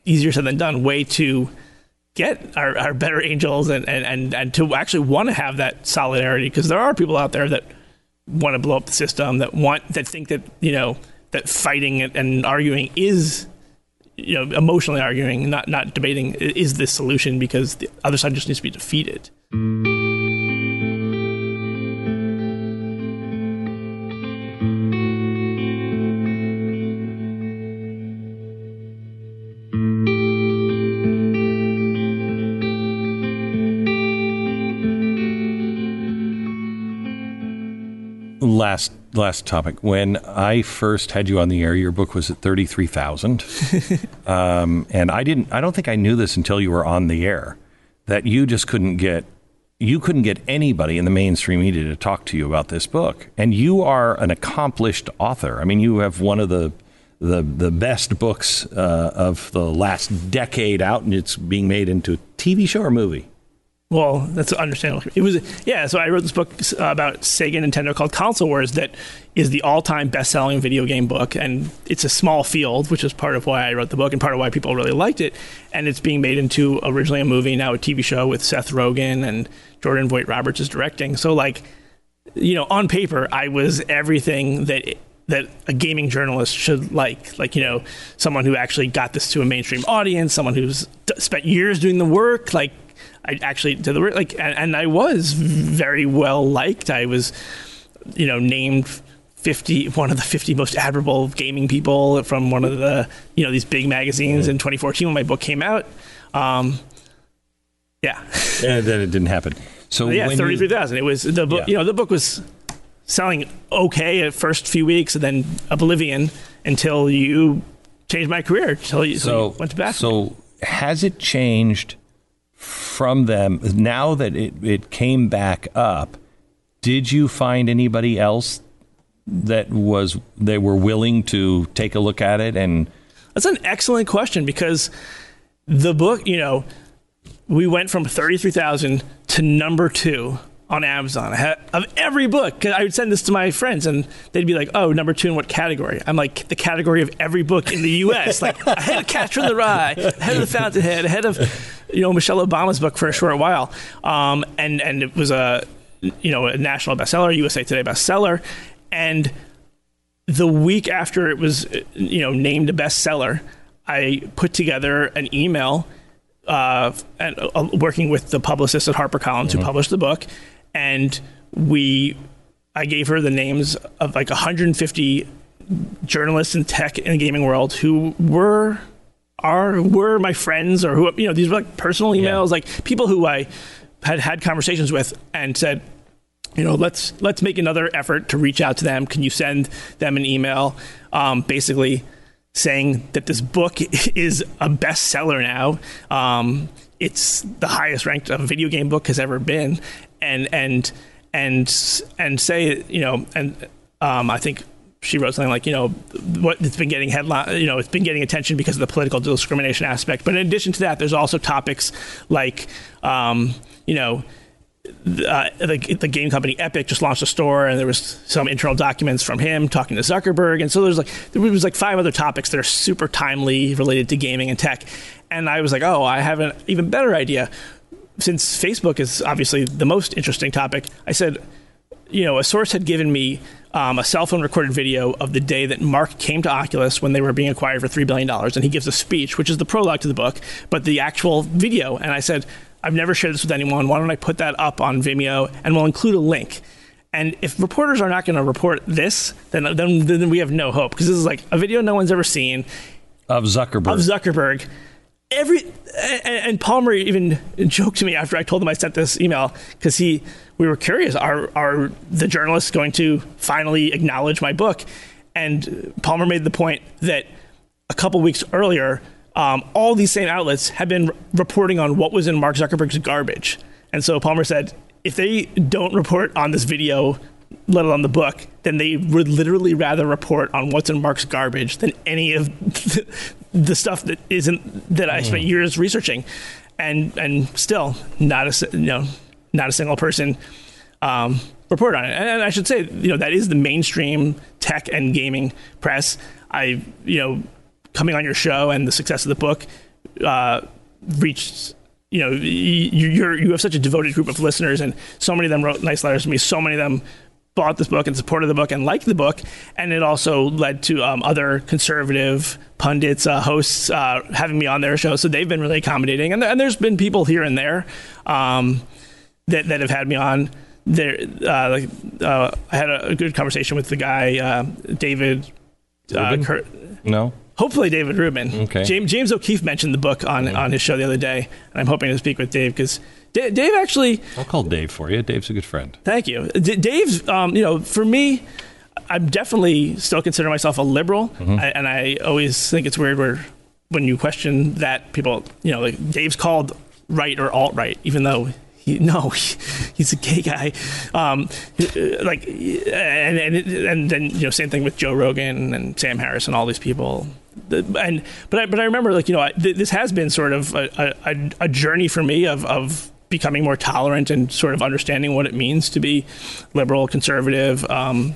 easier said than done way to get our, our better angels and, and, and, and to actually want to have that solidarity because there are people out there that want to blow up the system that want that think that you know that fighting and arguing is you know emotionally arguing not not debating is the solution because the other side just needs to be defeated last topic. When I first had you on the air, your book was at thirty three thousand, um, and I didn't. I don't think I knew this until you were on the air that you just couldn't get you couldn't get anybody in the mainstream media to talk to you about this book. And you are an accomplished author. I mean, you have one of the the the best books uh, of the last decade out, and it's being made into a TV show or movie. Well, that's understandable. It was yeah. So I wrote this book uh, about Sega Nintendo called Console Wars that is the all-time best-selling video game book, and it's a small field, which is part of why I wrote the book and part of why people really liked it. And it's being made into originally a movie, now a TV show with Seth Rogen and Jordan Vogt-Roberts is directing. So like, you know, on paper, I was everything that. It, that a gaming journalist should like like you know someone who actually got this to a mainstream audience someone who's spent years doing the work like I actually did the work like, and, and I was very well liked. I was, you know, named 50 one of the 50 most admirable gaming people from one of the you know these big magazines in 2014 when my book came out. Um, yeah. And then it didn't happen. So yeah 33000 it was the book yeah. you know the book was selling okay at first few weeks and then oblivion until you changed my career until you, so, you went to basketball so has it changed from them now that it, it came back up did you find anybody else that was they were willing to take a look at it and that's an excellent question because the book you know we went from 33000 to number two on Amazon of every book. I would send this to my friends, and they'd be like, "Oh, number two in what category?" I'm like, "The category of every book in the U.S. like ahead of Catcher in the Rye, ahead of The Fountainhead, ahead of you know Michelle Obama's book for a short while." Um, and and it was a you know a national bestseller, USA Today bestseller, and the week after it was you know named a bestseller, I put together an email. Uh, and, uh, working with the publicist at HarperCollins mm-hmm. who published the book, and we I gave her the names of like 150 journalists in tech and gaming world who were are were my friends or who you know these were like personal emails yeah. like people who I had had conversations with and said you know let's let's make another effort to reach out to them. Can you send them an email um, basically saying that this book is a bestseller now. Um, it's the highest ranked a video game book has ever been. And and and and say you know and um, I think she wrote something like you know what it's been getting headline you know it's been getting attention because of the political discrimination aspect. But in addition to that there's also topics like um, you know uh, the, the, game company Epic just launched a store, and there was some internal documents from him talking to Zuckerberg, and so there's like there was like five other topics that are super timely related to gaming and tech, and I was like, oh, I have an even better idea. Since Facebook is obviously the most interesting topic, I said, you know, a source had given me um, a cell phone recorded video of the day that Mark came to Oculus when they were being acquired for $3 billion. And he gives a speech, which is the prologue to the book, but the actual video. And I said, I've never shared this with anyone. Why don't I put that up on Vimeo and we'll include a link? And if reporters are not going to report this, then, then, then we have no hope because this is like a video no one's ever seen of Zuckerberg. Of Zuckerberg every and, Palmer even joked to me after I told him I sent this email because he we were curious are are the journalists going to finally acknowledge my book? And Palmer made the point that a couple weeks earlier um, all these same outlets have been reporting on what was in Mark Zuckerberg's garbage. And so Palmer said if they don't report on this video let alone the book, then they would literally rather report on what's in Mark's garbage than any of stuff that isn't that I spent years researching, and and still not a you know not a single person um, report on it. And, and I should say you know that is the mainstream tech and gaming press. I you know coming on your show and the success of the book uh, reached you know you you're you have such a devoted group of listeners and so many of them wrote nice letters to me so many of them bought this book and supported the book and liked the book and it also led to um, other conservative pundits uh, hosts uh, having me on their show. So they've been really accommodating and, and there's been people here and there um, that, that have had me on. There uh, like, uh, I had a, a, good conversation with the guy uh, David uh, Kurt, no? Hopefully David Rubin. Okay. James, James O'Keefe mentioned the book on, on his show the other day, and I'm hoping to speak with Dave because D- Dave actually. I'll call Dave for you. Dave's a good friend. Thank you, D- Dave's. Um, you know, for me, I'm definitely still consider myself a liberal, Mm-hmm. I, and I always think it's weird where when you question that people, you know, like Dave's called right or alt right, even though he, no, he, he's a gay guy. Um, like, and, and and then you know, same thing with Joe Rogan and Sam Harris and all these people. And but I, but I remember like you know th- this has been sort of a, a, a journey for me of of becoming more tolerant and sort of understanding what it means to be liberal, conservative. Um,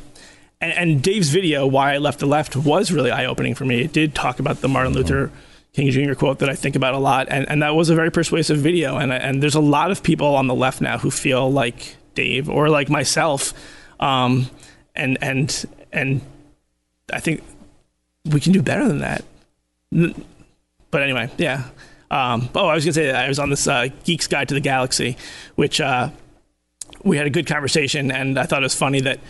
and, and Dave's video, "Why I Left the Left," was really eye opening for me. It did talk about the Martin Luther. King Jr. quote that I think about a lot, and, and that was a very persuasive video. And and there's a lot of people on the left now who feel like Dave or like myself, um, and and and I think we can do better than that. But anyway, yeah. Um, oh, I was gonna say I was on this uh, Geek's Guide to the Galaxy, which uh, we had a good conversation, and I thought it was funny that uh,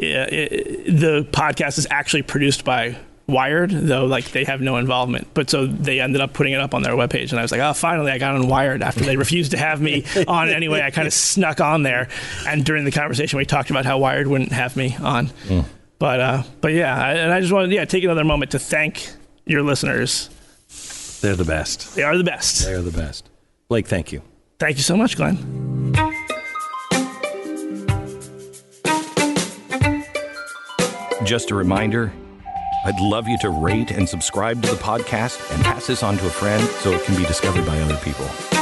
it, the podcast is actually produced by Wired, though like they have no involvement. But so they ended up putting it up on their webpage, and I was like, oh, finally, I got on Wired after they refused to have me on anyway. I kind of snuck on there, and during the conversation, we talked about how Wired wouldn't have me on. Mm. But uh, but yeah, I, and I just wanted yeah take another moment to thank your listeners. They're the best. They are the best. They are the best. Blake, thank you. Thank you so much, Glenn. Just a reminder I'd love you to rate and subscribe to the podcast and pass this on to a friend so it can be discovered by other people.